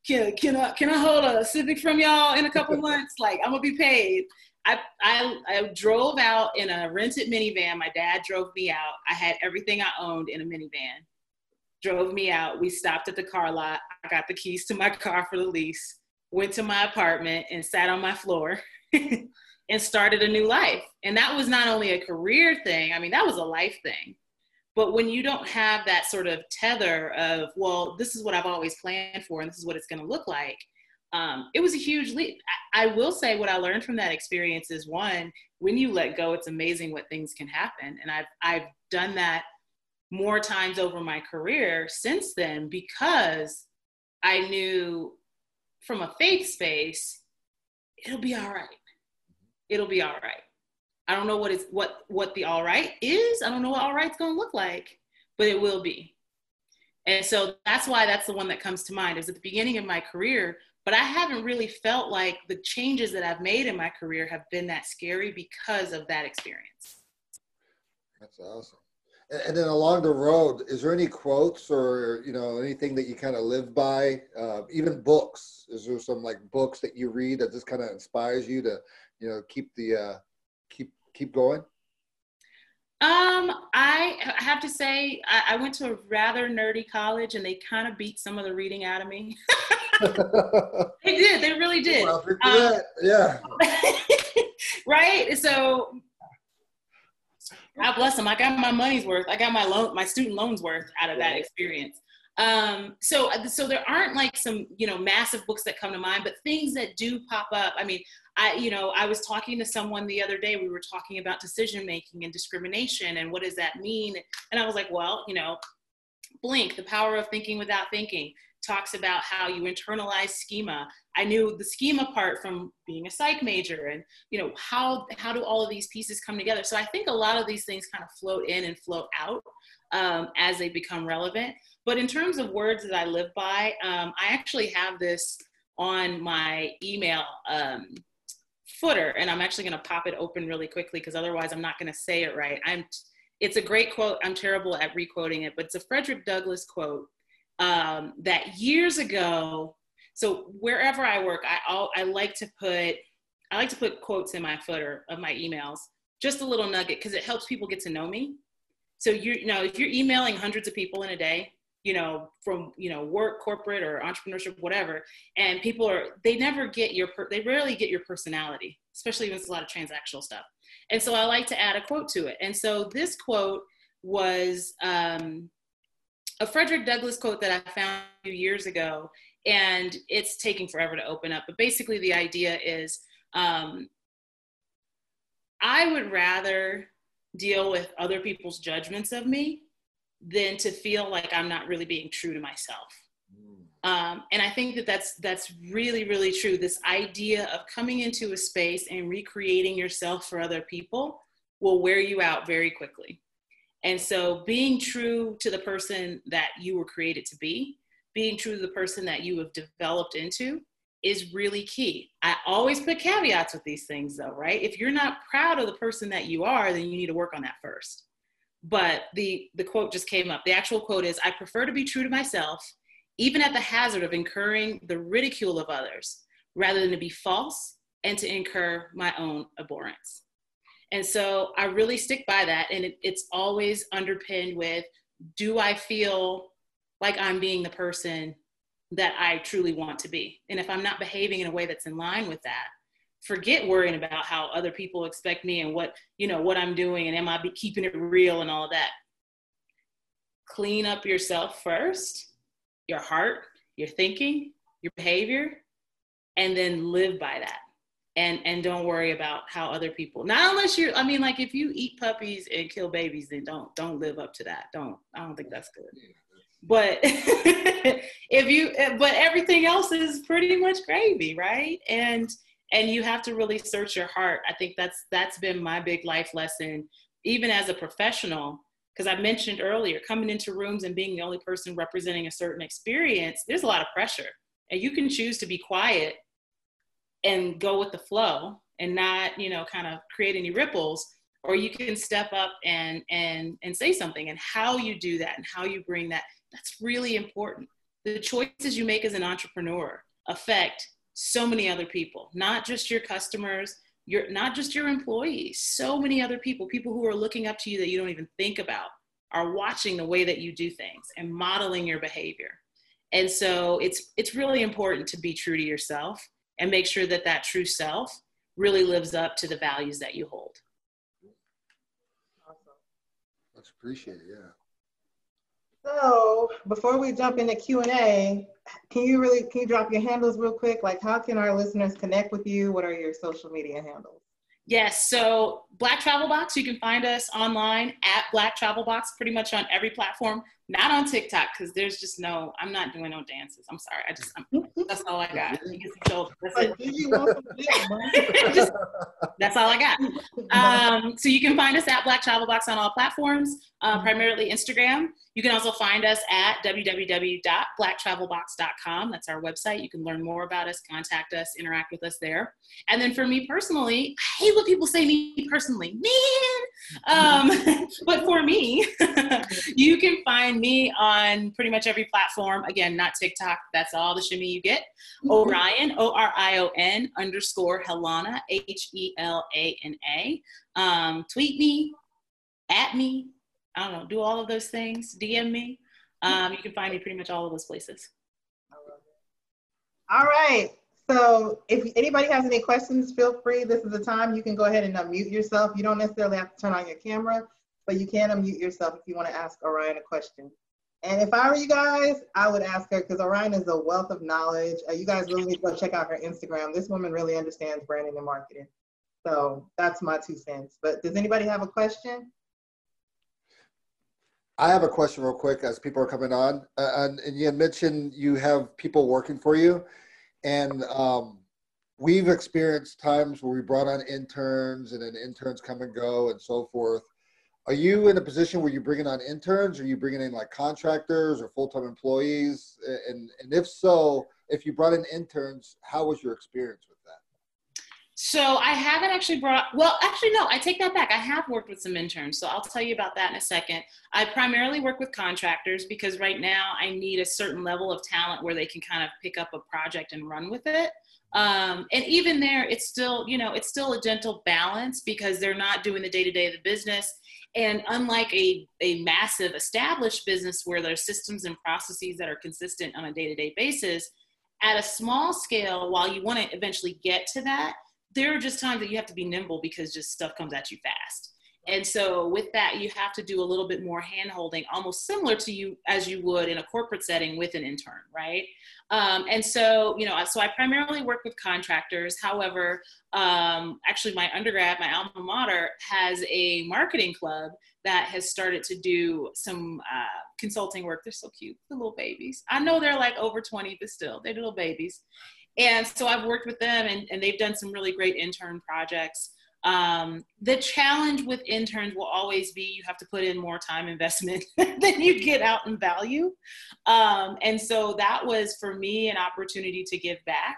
can, can I, can I hold a Civic from y'all in a couple months? Like I'm gonna be paid. I, I, I drove out in a rented minivan. My dad drove me out. I had everything I owned in a minivan. Drove me out. We stopped at the car lot. I got the keys to my car for the lease went to my apartment and sat on my floor and started a new life. And that was not only a career thing, I mean, that was a life thing. But when you don't have that sort of tether of, well, this is what I've always planned for and this is what it's going to look like, um, it was a huge leap. I, I will say what I learned from that experience is one, when you let go, it's amazing what things can happen. And I've, I've done that more times over my career since then because I knew from a faith space, it'll be all right. It'll be all right. I don't know what is what what the all right is. I don't know what all right's gonna look like, but it will be. And so that's why that's the one that comes to mind. Is at the beginning of my career, but I haven't really felt like the changes that I've made in my career have been that scary because of that experience. That's awesome. And then along the road, is there any quotes or you know anything that you kind of live by? Uh, even books. Is there some like books that you read that just kind of inspires you to you know keep the uh, keep keep going? Um, I have to say I, I went to a rather nerdy college, and they kind of beat some of the reading out of me. they did. They really did. Well, um, yeah. right. So God bless them. I got my money's worth. I got my loan, my student loans worth out of that experience. Um, so, so there aren't like some, you know, massive books that come to mind, but things that do pop up. I mean, I, you know, I was talking to someone the other day. We were talking about decision making and discrimination and what does that mean? And I was like, well, you know, Blink, the power of thinking without thinking talks about how you internalize schema. I knew the schema part from being a psych major and you know how how do all of these pieces come together. So I think a lot of these things kind of float in and float out um, as they become relevant. But in terms of words that I live by, um, I actually have this on my email um, footer, and I'm actually going to pop it open really quickly because otherwise I'm not going to say it right. I'm it's a great quote. I'm terrible at requoting it, but it's a Frederick Douglass quote um, that years ago. So wherever I work, I all I like to put I like to put quotes in my footer of my emails, just a little nugget because it helps people get to know me. So you you know if you're emailing hundreds of people in a day, you know from you know work, corporate or entrepreneurship, whatever, and people are they never get your per- they rarely get your personality, especially when it's a lot of transactional stuff. And so I like to add a quote to it. And so this quote was um, a Frederick Douglass quote that I found a few years ago, and it's taking forever to open up. But basically, the idea is um, I would rather deal with other people's judgments of me than to feel like I'm not really being true to myself. Mm. Um, and I think that that's that's really really true. This idea of coming into a space and recreating yourself for other people will wear you out very quickly. And so being true to the person that you were created to be, being true to the person that you have developed into is really key. I always put caveats with these things though, right? If you're not proud of the person that you are, then you need to work on that first. But the the quote just came up. The actual quote is I prefer to be true to myself even at the hazard of incurring the ridicule of others rather than to be false and to incur my own abhorrence. And so I really stick by that. And it, it's always underpinned with do I feel like I'm being the person that I truly want to be? And if I'm not behaving in a way that's in line with that, forget worrying about how other people expect me and what, you know, what I'm doing and am I be keeping it real and all that. Clean up yourself first, your heart, your thinking, your behavior, and then live by that and and don't worry about how other people not unless you're i mean like if you eat puppies and kill babies then don't don't live up to that. Don't i don't think that's good. But if you but everything else is pretty much gravy right? And and you have to really search your heart. I think that's that's been my big life lesson even as a professional because i mentioned earlier coming into rooms and being the only person representing a certain experience there's a lot of pressure. And you can choose to be quiet and go with the flow and not you know kind of create any ripples or you can step up and and and say something and how you do that and how you bring that that's really important. The choices you make as an entrepreneur affect so many other people not just your customers your not just your employees so many other people people who are looking up to you that you don't even think about are watching the way that you do things and modeling your behavior. And so it's it's really important to be true to yourself and make sure that that true self really lives up to the values that you hold. Awesome. That's appreciated, yeah. So before we jump into Q and A, can you really can you drop your handles real quick? Like, how can our listeners connect with you? What are your social media handles? Yes, so Black Travel Box, you can find us online at Black Travel Box, pretty much on every platform not on TikTok because there's just no. I'm not doing no dances. I'm sorry. I just I'm, that's all I got. That's, just, that's all I got. Um, so you can find us at Black Travel Box on all platforms, uh, primarily Instagram. You can also find us at www.blacktravelbox.com. That's our website. You can learn more about us, contact us, interact with us there. And then for me personally, I hate when people say me personally, man. Um, but for me, you can find me on pretty much every platform. Again, not TikTok. That's all the shimmy you get. Mm-hmm. Orion, O R I O N underscore Helana, H E L A N A. Um, tweet me, at me, I don't know, do all of those things, DM me. Um, you can find me pretty much all of those places. All right. So if anybody has any questions, feel free. This is the time you can go ahead and unmute yourself. You don't necessarily have to turn on your camera, but you can unmute yourself if you want to ask Orion a question. And if I were you guys, I would ask her because Orion is a wealth of knowledge. Uh, you guys really need to go check out her Instagram. This woman really understands branding and marketing. So that's my two cents. But does anybody have a question? I have a question real quick as people are coming on. Uh, and, and, you mentioned you have people working for you. And um, we've experienced times where we brought on interns and then interns come and go and so forth. Are you in a position where you're bringing on interns? Are you bringing in like contractors or full time employees? And, and if so, if you brought in interns, how was your experience with that? So I haven't actually brought, well, actually, no, I take that back. I have worked with some interns. So I'll tell you about that in a second. I primarily work with contractors because right now I need a certain level of talent where they can kind of pick up a project and run with it. Um, and even there, it's still, you know, it's still a gentle balance because they're not doing the day to day of the business. And unlike a, a massive established business where there's systems and processes that are consistent on a day to day basis, at a small scale, while you want to eventually get to that, there are just times that you have to be nimble because just stuff comes at you fast. And so with that, you have to do a little bit more hand holding, almost similar to you as you would in a corporate setting with an intern, right? Um, and so, you know, so I primarily work with contractors. However, um, actually my undergrad, my alma mater has a marketing club that has started to do some uh, consulting work. They're so cute, the little babies. I know they're like over 20, but still, they're little babies. And so I've worked with them and, and they've done some really great intern projects. Um, the challenge with interns will always be you have to put in more time investment than you get out in value. Um, and so that was for me an opportunity to give back.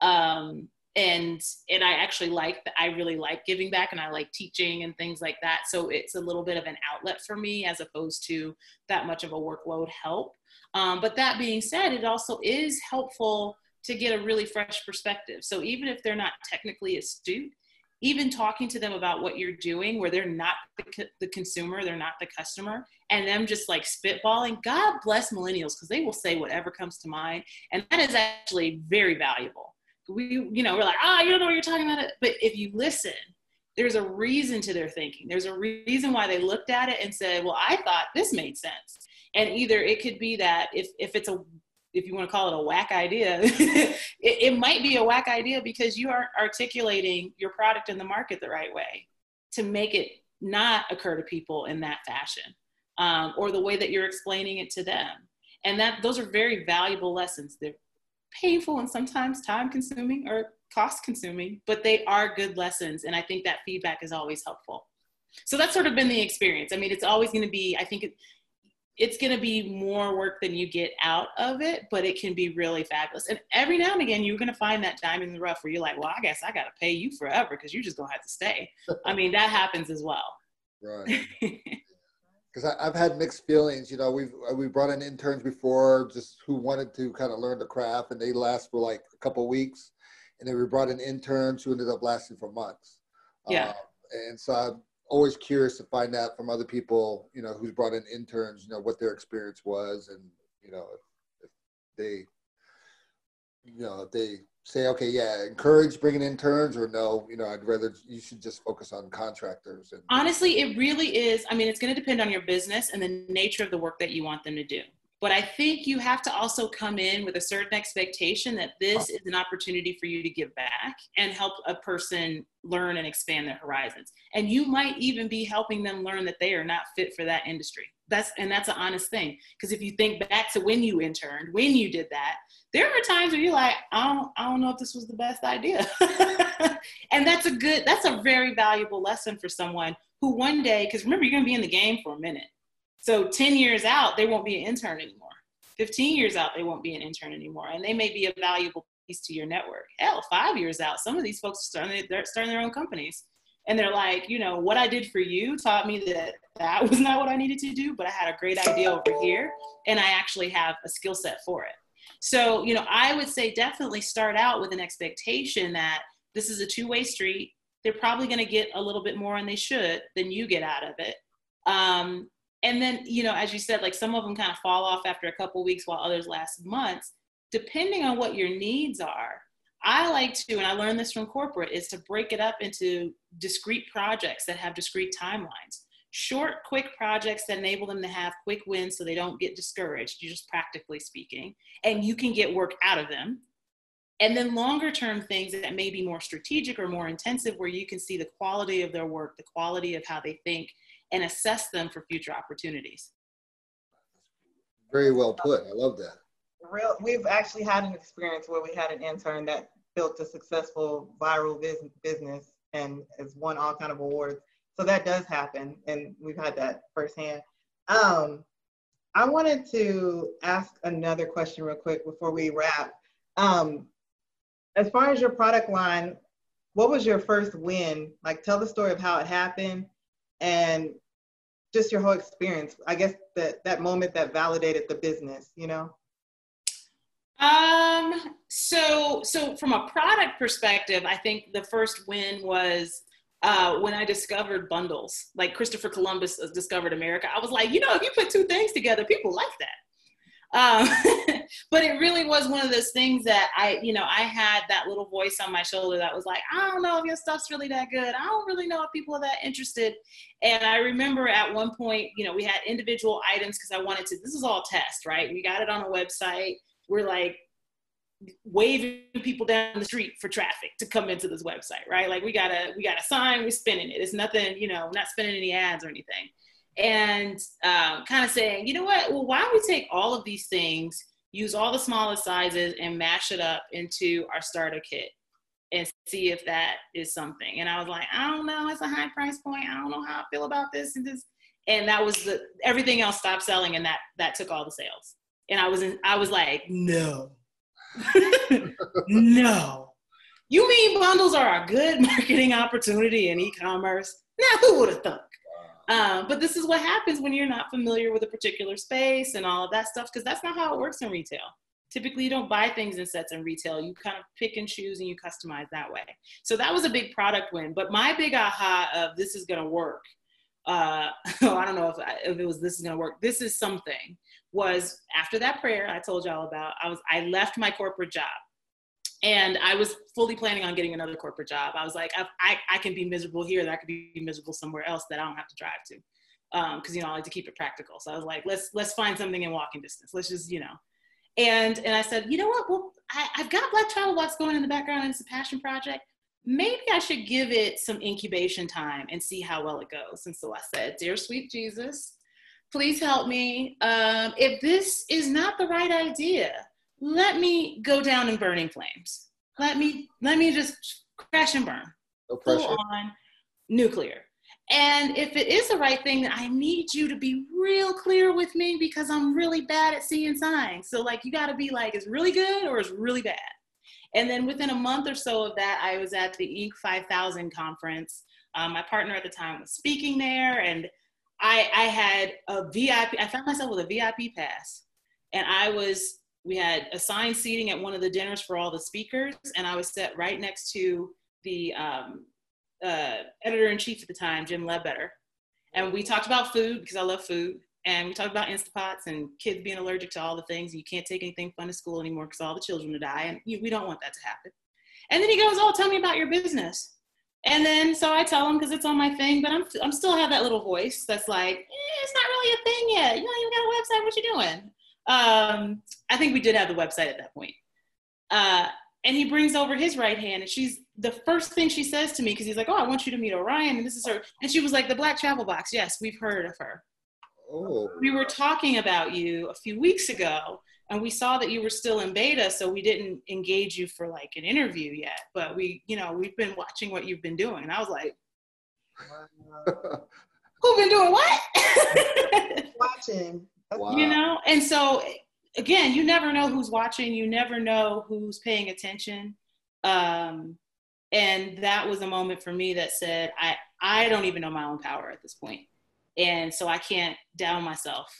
Um, and and I actually like I really like giving back and I like teaching and things like that. So it's a little bit of an outlet for me as opposed to that much of a workload help. Um, but that being said, it also is helpful to get a really fresh perspective. So even if they're not technically astute, even talking to them about what you're doing where they're not the, the consumer they're not the customer and them just like spitballing god bless millennials because they will say whatever comes to mind and that is actually very valuable. We you know we're like ah oh, you don't know what you're talking about but if you listen there's a reason to their thinking. There's a reason why they looked at it and said well i thought this made sense. And either it could be that if if it's a if you want to call it a whack idea, it, it, might be a whack idea because you aren't articulating your product in the market the right way to make it not occur to people in that fashion um, or the way that you're explaining it to them. And that those are very valuable lessons. They're painful and sometimes time consuming or cost consuming, but they are good lessons. And I think that feedback is always helpful. So that's sort of been the experience. I mean, it's always going to be, I think it's going to be more work than you get out of it, but it can be really fabulous. And every now and again, you're going to find that diamond in the rough where you're like, well, I guess I got to pay you forever because you're just going to have to stay. I mean, that happens as well. Right. Because I've had mixed feelings. You know, we've uh, we brought in interns before, just who wanted to kind of learn the craft, and they last for like a couple weeks. And then we brought in interns who ended up lasting for months. Yeah. Um, and so always curious to find out from other people, you know, who's brought in interns, you know, what their experience was, and you know, if, if they, you know, if they say, okay, yeah, encourage bringing interns, or no, you know, I'd rather you should just focus on contractors. And honestly, it really is. I mean, it's going to depend on your business and the nature of the work that you want them to do. But I think you have to also come in with a certain expectation that this is an opportunity for you to give back and help a person learn and expand their horizons. And you might even be helping them learn that they are not fit for that industry. That's and that's an honest thing. Because if you think back to when you interned, when you did that, there are times where you're like, I don't, I don't know if this was the best idea. and that's a good, that's a very valuable lesson for someone who one day, because remember, you're gonna be in the game for a minute so 10 years out, they won't be an intern anymore. 15 years out, they won't be an intern anymore. And they may be a valuable piece to your network. Hell, five years out, some of these folks are starting, they're starting their own companies. And they're like, you know, what I did for you taught me that that was not what I needed to do, but I had a great idea over here. And I actually have a skill set for it. So, you know, I would say definitely start out with an expectation that this is a two way street. They're probably going to get a little bit more, and they should, than you get out of it. Um, and then you know as you said like some of them kind of fall off after a couple weeks while others last months. Depending on what your needs are i like to and i learned this from corporate is to break it up into discrete projects that have discrete timelines. Short quick projects that enable them to have quick wins so they don't get discouraged you just practically speaking and you can get work out of them. And then longer term things that may be more strategic or more intensive where you can see the quality of their work the quality of how they think and assess them for future opportunities. Very well put. I love that. Real, we've actually had an experience where we had an intern that built a successful viral business and has won all kind of awards. So that does happen, and we've had that firsthand. Um, I wanted to ask another question real quick before we wrap. Um, as far as your product line, what was your first win? Like, tell the story of how it happened and just your whole experience i guess that that moment that validated the business you know um so so from a product perspective i think the first win was uh, when I discovered bundles, like Christopher Columbus discovered America, I was like, you know, if you put two things together, people like that. Um, but it really was one of those things that I, you know, I had that little voice on my shoulder that was like, I don't know if your stuff's really that good. I don't really know if people are that interested. And I remember at one point, you know, we had individual items because I wanted to, this is all test, right? We got it on a website. We're like, waving people down the street for traffic to come into this website right like we got a we got a sign we're spinning it it's nothing you know not spinning any ads or anything and um, kind of saying, you know what? Well, why don't we take all of these things, use all the smallest sizes, and mash it up into our starter kit and see if that is something. And I was like, I don't know. It's a high price point. I don't know how I feel about this and this. And that was the everything else stopped selling, and that that took all the sales. And I was in, I was like, no, no. You mean bundles are a good marketing opportunity in e-commerce? Now, who would have thought? Um, but this is what happens when you're not familiar with a particular space and all of that stuff, because that's not how it works in retail. Typically, you don't buy things in sets in retail. You kind of pick and choose and you customize that way. So that was a big product win. But my big aha of this is going to work. Uh, I don't know if, I, if it was this is going to work. This is something was after that prayer I told y'all about. I was I left my corporate job and I was fully planning on getting another corporate job. I was like, I, I, I can be miserable here, that I could be miserable somewhere else that I don't have to drive to, because um, you know I like to keep it practical. So I was like, let's let's find something in walking distance. Let's just you know, and and I said, you know what? Well, I, I've got Black Travel Box going in the background, and it's a passion project. Maybe I should give it some incubation time and see how well it goes. And so I said, dear sweet Jesus, please help me. Um, if this is not the right idea let me go down in burning flames. Let me let me just crash and burn. No Full on nuclear. And if it is the right thing, I need you to be real clear with me because I'm really bad at seeing signs. So like you got to be like, it's really good or it's really bad. And then within a month or so of that, I was at the Inc. 5000 conference. Um, my partner at the time was speaking there, and I, I had a VIP. I found myself with a VIP pass, and I was we had assigned seating at one of the dinners for all the speakers, and I was set right next to the um, uh, editor in chief at the time, Jim Ledbetter. And we talked about food because I love food. And we talked about Instapots and kids being allergic to all the things. You can't take anything fun to school anymore because all the children will die. And we don't want that to happen. And then he goes, Oh, tell me about your business. And then so I tell him because it's on my thing, but I'm, I'm still have that little voice that's like, eh, it's not really a thing yet. You don't even got a website. What you doing? Um, I think we did have the website at that point. Uh, and he brings over his right hand, and she's the first thing she says to me because he's like, "Oh, I want you to meet Orion," and this is her. And she was like, "The Black Travel Box. Yes, we've heard of her. Oh. We were talking about you a few weeks ago, and we saw that you were still in beta, so we didn't engage you for like an interview yet. But we, you know, we've been watching what you've been doing." And I was like, "Who been doing what?" Watching. Wow. You know, and so again, you never know who's watching. You never know who's paying attention. Um, and that was a moment for me that said, I I don't even know my own power at this point, and so I can't down myself.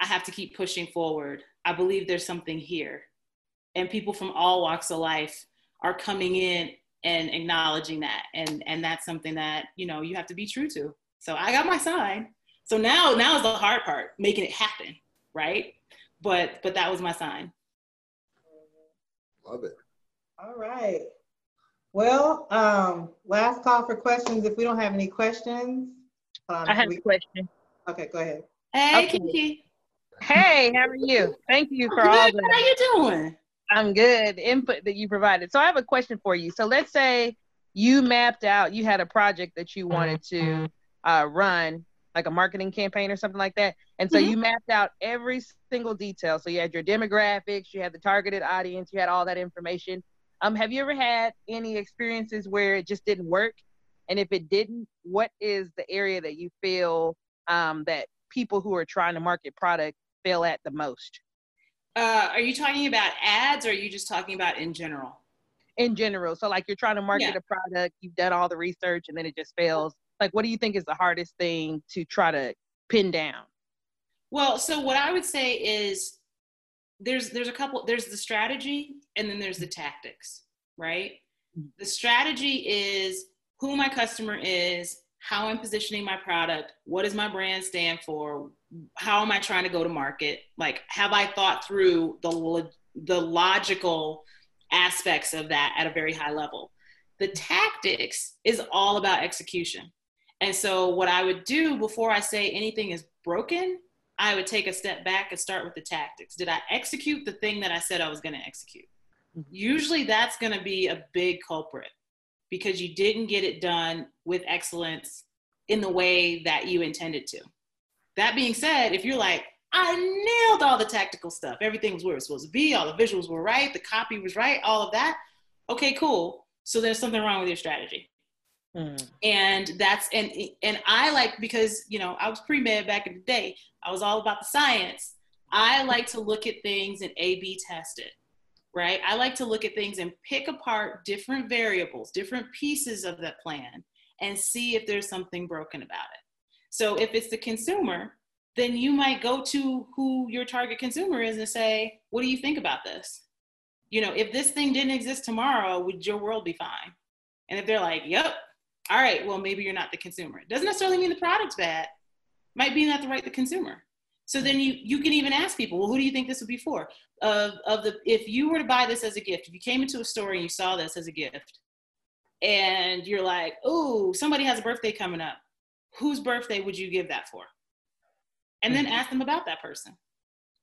I have to keep pushing forward. I believe there's something here, and people from all walks of life are coming in and acknowledging that, and and that's something that you know you have to be true to. So I got my sign so now, now is the hard part, making it happen, right? But but that was my sign. Love it. All right. Well, um, last call for questions. If we don't have any questions, um, I have we... a question. Okay, go ahead. Hey, okay. Kiki. Hey, how are you? Thank you for all the. How you doing? I'm good. Input that you provided. So I have a question for you. So let's say you mapped out, you had a project that you wanted to uh, run like a marketing campaign or something like that. And so mm-hmm. you mapped out every single detail. So you had your demographics, you had the targeted audience, you had all that information. Um, have you ever had any experiences where it just didn't work? And if it didn't, what is the area that you feel um, that people who are trying to market product fail at the most? Uh, are you talking about ads or are you just talking about in general? In general. So like you're trying to market yeah. a product, you've done all the research and then it just fails like what do you think is the hardest thing to try to pin down? Well so what i would say is there's there's a couple there's the strategy and then there's the tactics right? Mm-hmm. the strategy is who my customer is how i'm positioning my product what does my brand stand for how am i trying to go to market? Like have i thought through the the logical aspects of that at a very high level? The tactics is all about execution and so, what I would do before I say anything is broken, I would take a step back and start with the tactics. Did I execute the thing that I said I was going to execute? Mm-hmm. Usually, that's going to be a big culprit because you didn't get it done with excellence in the way that you intended to. That being said, if you're like, I nailed all the tactical stuff, everything was where it was supposed to be, all the visuals were right, the copy was right, all of that, okay, cool. So there's something wrong with your strategy. Mm. And that's and and I like because you know I was pre med back in the day. I was all about the science. I like to look at things and A/B test it, right? I like to look at things and pick apart different variables, different pieces of that plan, and see if there's something broken about it. So if it's the consumer, then you might go to who your target consumer is and say, What do you think about this? You know, if this thing didn't exist tomorrow, would your world be fine? And if they're like, Yep, all right, well, maybe you're not the consumer. It doesn't necessarily mean the product's bad, might be not the right the consumer. So then you you can even ask people, well, who do you think this would be for? Of of the if you were to buy this as a gift, if you came into a store and you saw this as a gift, and you're like, oh, somebody has a birthday coming up, whose birthday would you give that for? And then mm-hmm. ask them about that person.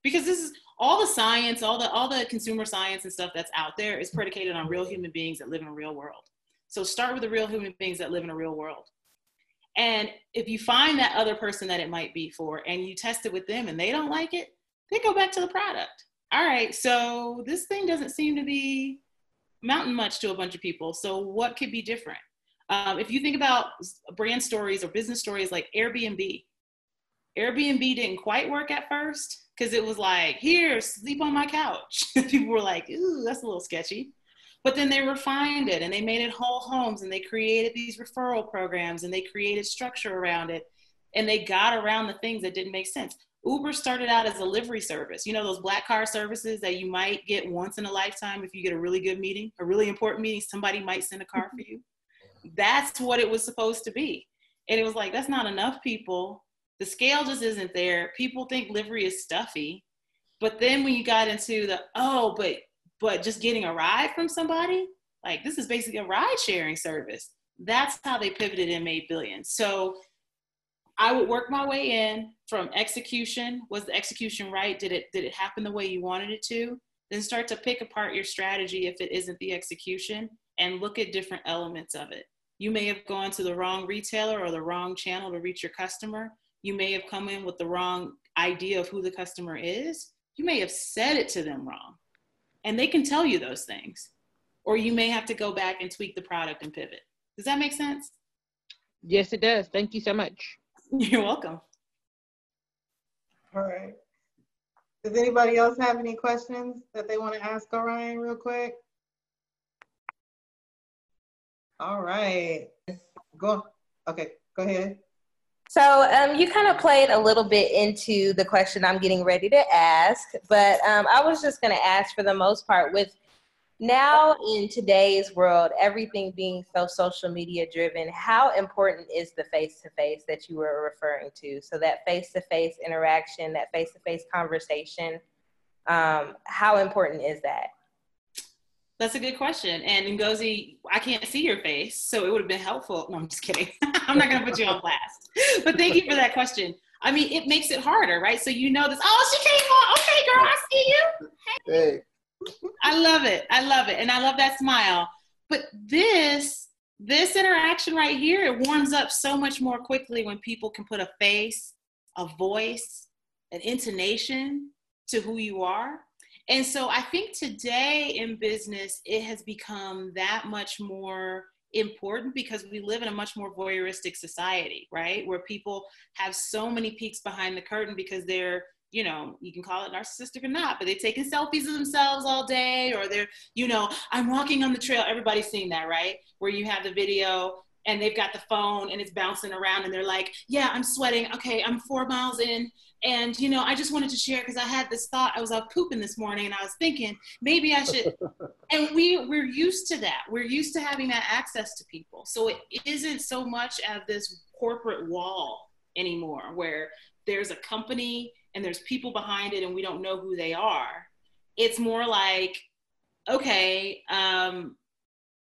Because this is all the science, all the all the consumer science and stuff that's out there is predicated on real human beings that live in a real world. So start with the real human beings that live in a real world. And if you find that other person that it might be for and you test it with them and they don't like it, then go back to the product. All right, so this thing doesn't seem to be mounting much to a bunch of people. So what could be different? Um, if you think about brand stories or business stories like Airbnb, Airbnb didn't quite work at first because it was like, here, sleep on my couch. People were like, ooh, that's a little sketchy. But then they refined it and they made it whole homes and they created these referral programs and they created structure around it and they got around the things that didn't make sense. Uber started out as a livery service. You know, those black car services that you might get once in a lifetime if you get a really good meeting, a really important meeting, somebody might send a car for you. That's what it was supposed to be. And it was like, that's not enough people. The scale just isn't there. People think livery is stuffy. But then when you got into the, oh, but but just getting a ride from somebody, like this is basically a ride sharing service. That's how they pivoted and made billions. So I would work my way in from execution. Was the execution right? Did it did it happen the way you wanted it to? Then start to pick apart your strategy if it isn't the execution and look at different elements of it. You may have gone to the wrong retailer or the wrong channel to reach your customer. You may have come in with the wrong idea of who the customer is. You may have said it to them wrong. And they can tell you those things. Or you may have to go back and tweak the product and pivot. Does that make sense? Yes, it does. Thank you so much. You're welcome. All right. Does anybody else have any questions that they want to ask Orion real quick? All right. Go. Okay, go ahead. So um, you kind of played a little bit into the question I'm getting ready to ask, but um, I was just going to ask for the most part with now in today's world, everything being so social media driven, how important is the face to face that you were referring to? So that face to face interaction, that face to face conversation, um, how important is that? That's a good question. And Ngozi, I can't see your face, so it would have been helpful. No, I'm just kidding. I'm not going to put you on blast. But thank you for that question. I mean, it makes it harder, right? So you know this. Oh, she came on. Okay, girl, I see you. Hey. hey. I love it. I love it. And I love that smile. But this this interaction right here, it warms up so much more quickly when people can put a face, a voice, an intonation to who you are. And so I think today in business, it has become that much more important because we live in a much more voyeuristic society, right? Where people have so many peeks behind the curtain because they're you know, you can call it narcissistic or not, but they're taking selfies of themselves all day, or they're, you know, I'm walking on the trail. Everybody's seen that, right? Where you have the video and they've got the phone and it's bouncing around and they're like, yeah, I'm sweating. Okay, I'm four miles in. And, you know, I just wanted to share because I had this thought. I was out pooping this morning and I was thinking maybe I should. and we, we're used to that. We're used to having that access to people. So it isn't so much of this corporate wall anymore where there's a company and there's people behind it and we don't know who they are. It's more like, okay, um,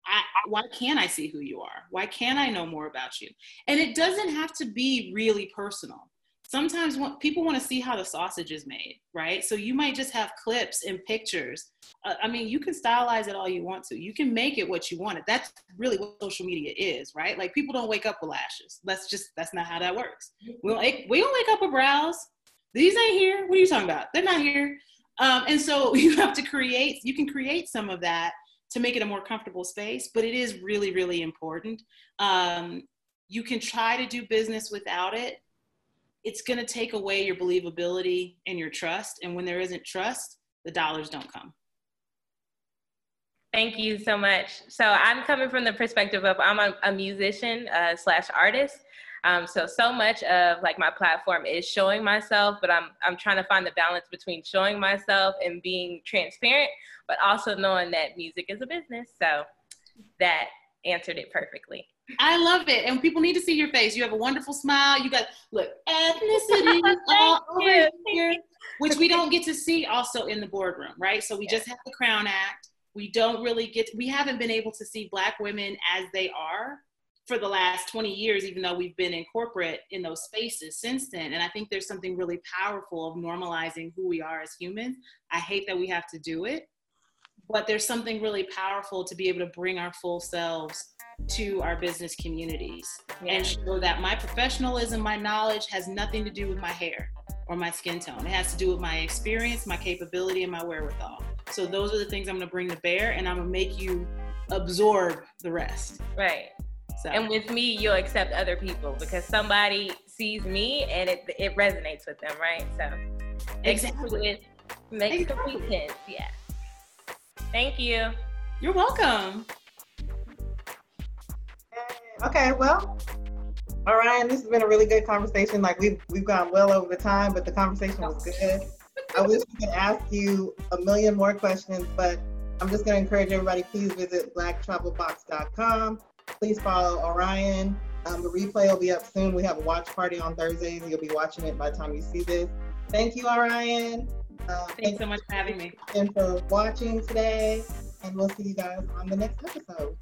I, why can't I see who you are? Why can't I know more about you? And it doesn't have to be really personal. Sometimes when, people want to see how the sausage is made, right? So you might just have clips and pictures. Uh, I mean, you can stylize it all you want to. You can make it what you want it. That's really what social media is, right? Like people don't wake up with lashes. That's just that's not how that works. We don't, we don't wake up with brows these ain't here. What are you talking about? They're not here. Um, and so you have to create, you can create some of that to make it a more comfortable space, but it is really, really important. Um, you can try to do business without it. It's going to take away your believability and your trust. And when there isn't trust, the dollars don't come. Thank you so much. So I'm coming from the perspective of I'm a, a musician uh, slash artist. Um, so so much of like my platform is showing myself, but I'm I'm trying to find the balance between showing myself and being transparent, but also knowing that music is a business. So that answered it perfectly. I love it. And people need to see your face. You have a wonderful smile. You got look ethnicity all over here, which we don't get to see also in the boardroom, right? So we just have the Crown Act. We don't really get we haven't been able to see black women as they are for the last 20 years, even though we've been in corporate in those spaces since then. And I think there's something really powerful of normalizing who we are as humans. I hate that we have to do it, but there's something really powerful to be able to bring our full selves to our business communities yeah. and show that my professionalism, my knowledge has nothing to do with my hair or my skin tone. It has to do with my experience, my capability, and my wherewithal. So those are the things I'm gonna bring to bear and I'm gonna make you absorb the rest. Right. So. And with me, you'll accept other people because somebody sees me and it it resonates with them, right? So exactly. It makes exactly. complete sense. Yeah. Thank you. You're welcome. Okay, well, all right. This has been a really good conversation. Like we've we've gone well over the time, but the conversation was good. I wish we could ask you a million more questions, but I'm just going to encourage everybody. Please visit blacktravelbox.com please follow Orion. Um, the replay will be up soon. We have a watch party on Thursdays. You'll be watching it by the time you see this. Thank you, Orion. Uh, Thanks thank so much for having me. And for watching today. And we'll see you guys on the next episode.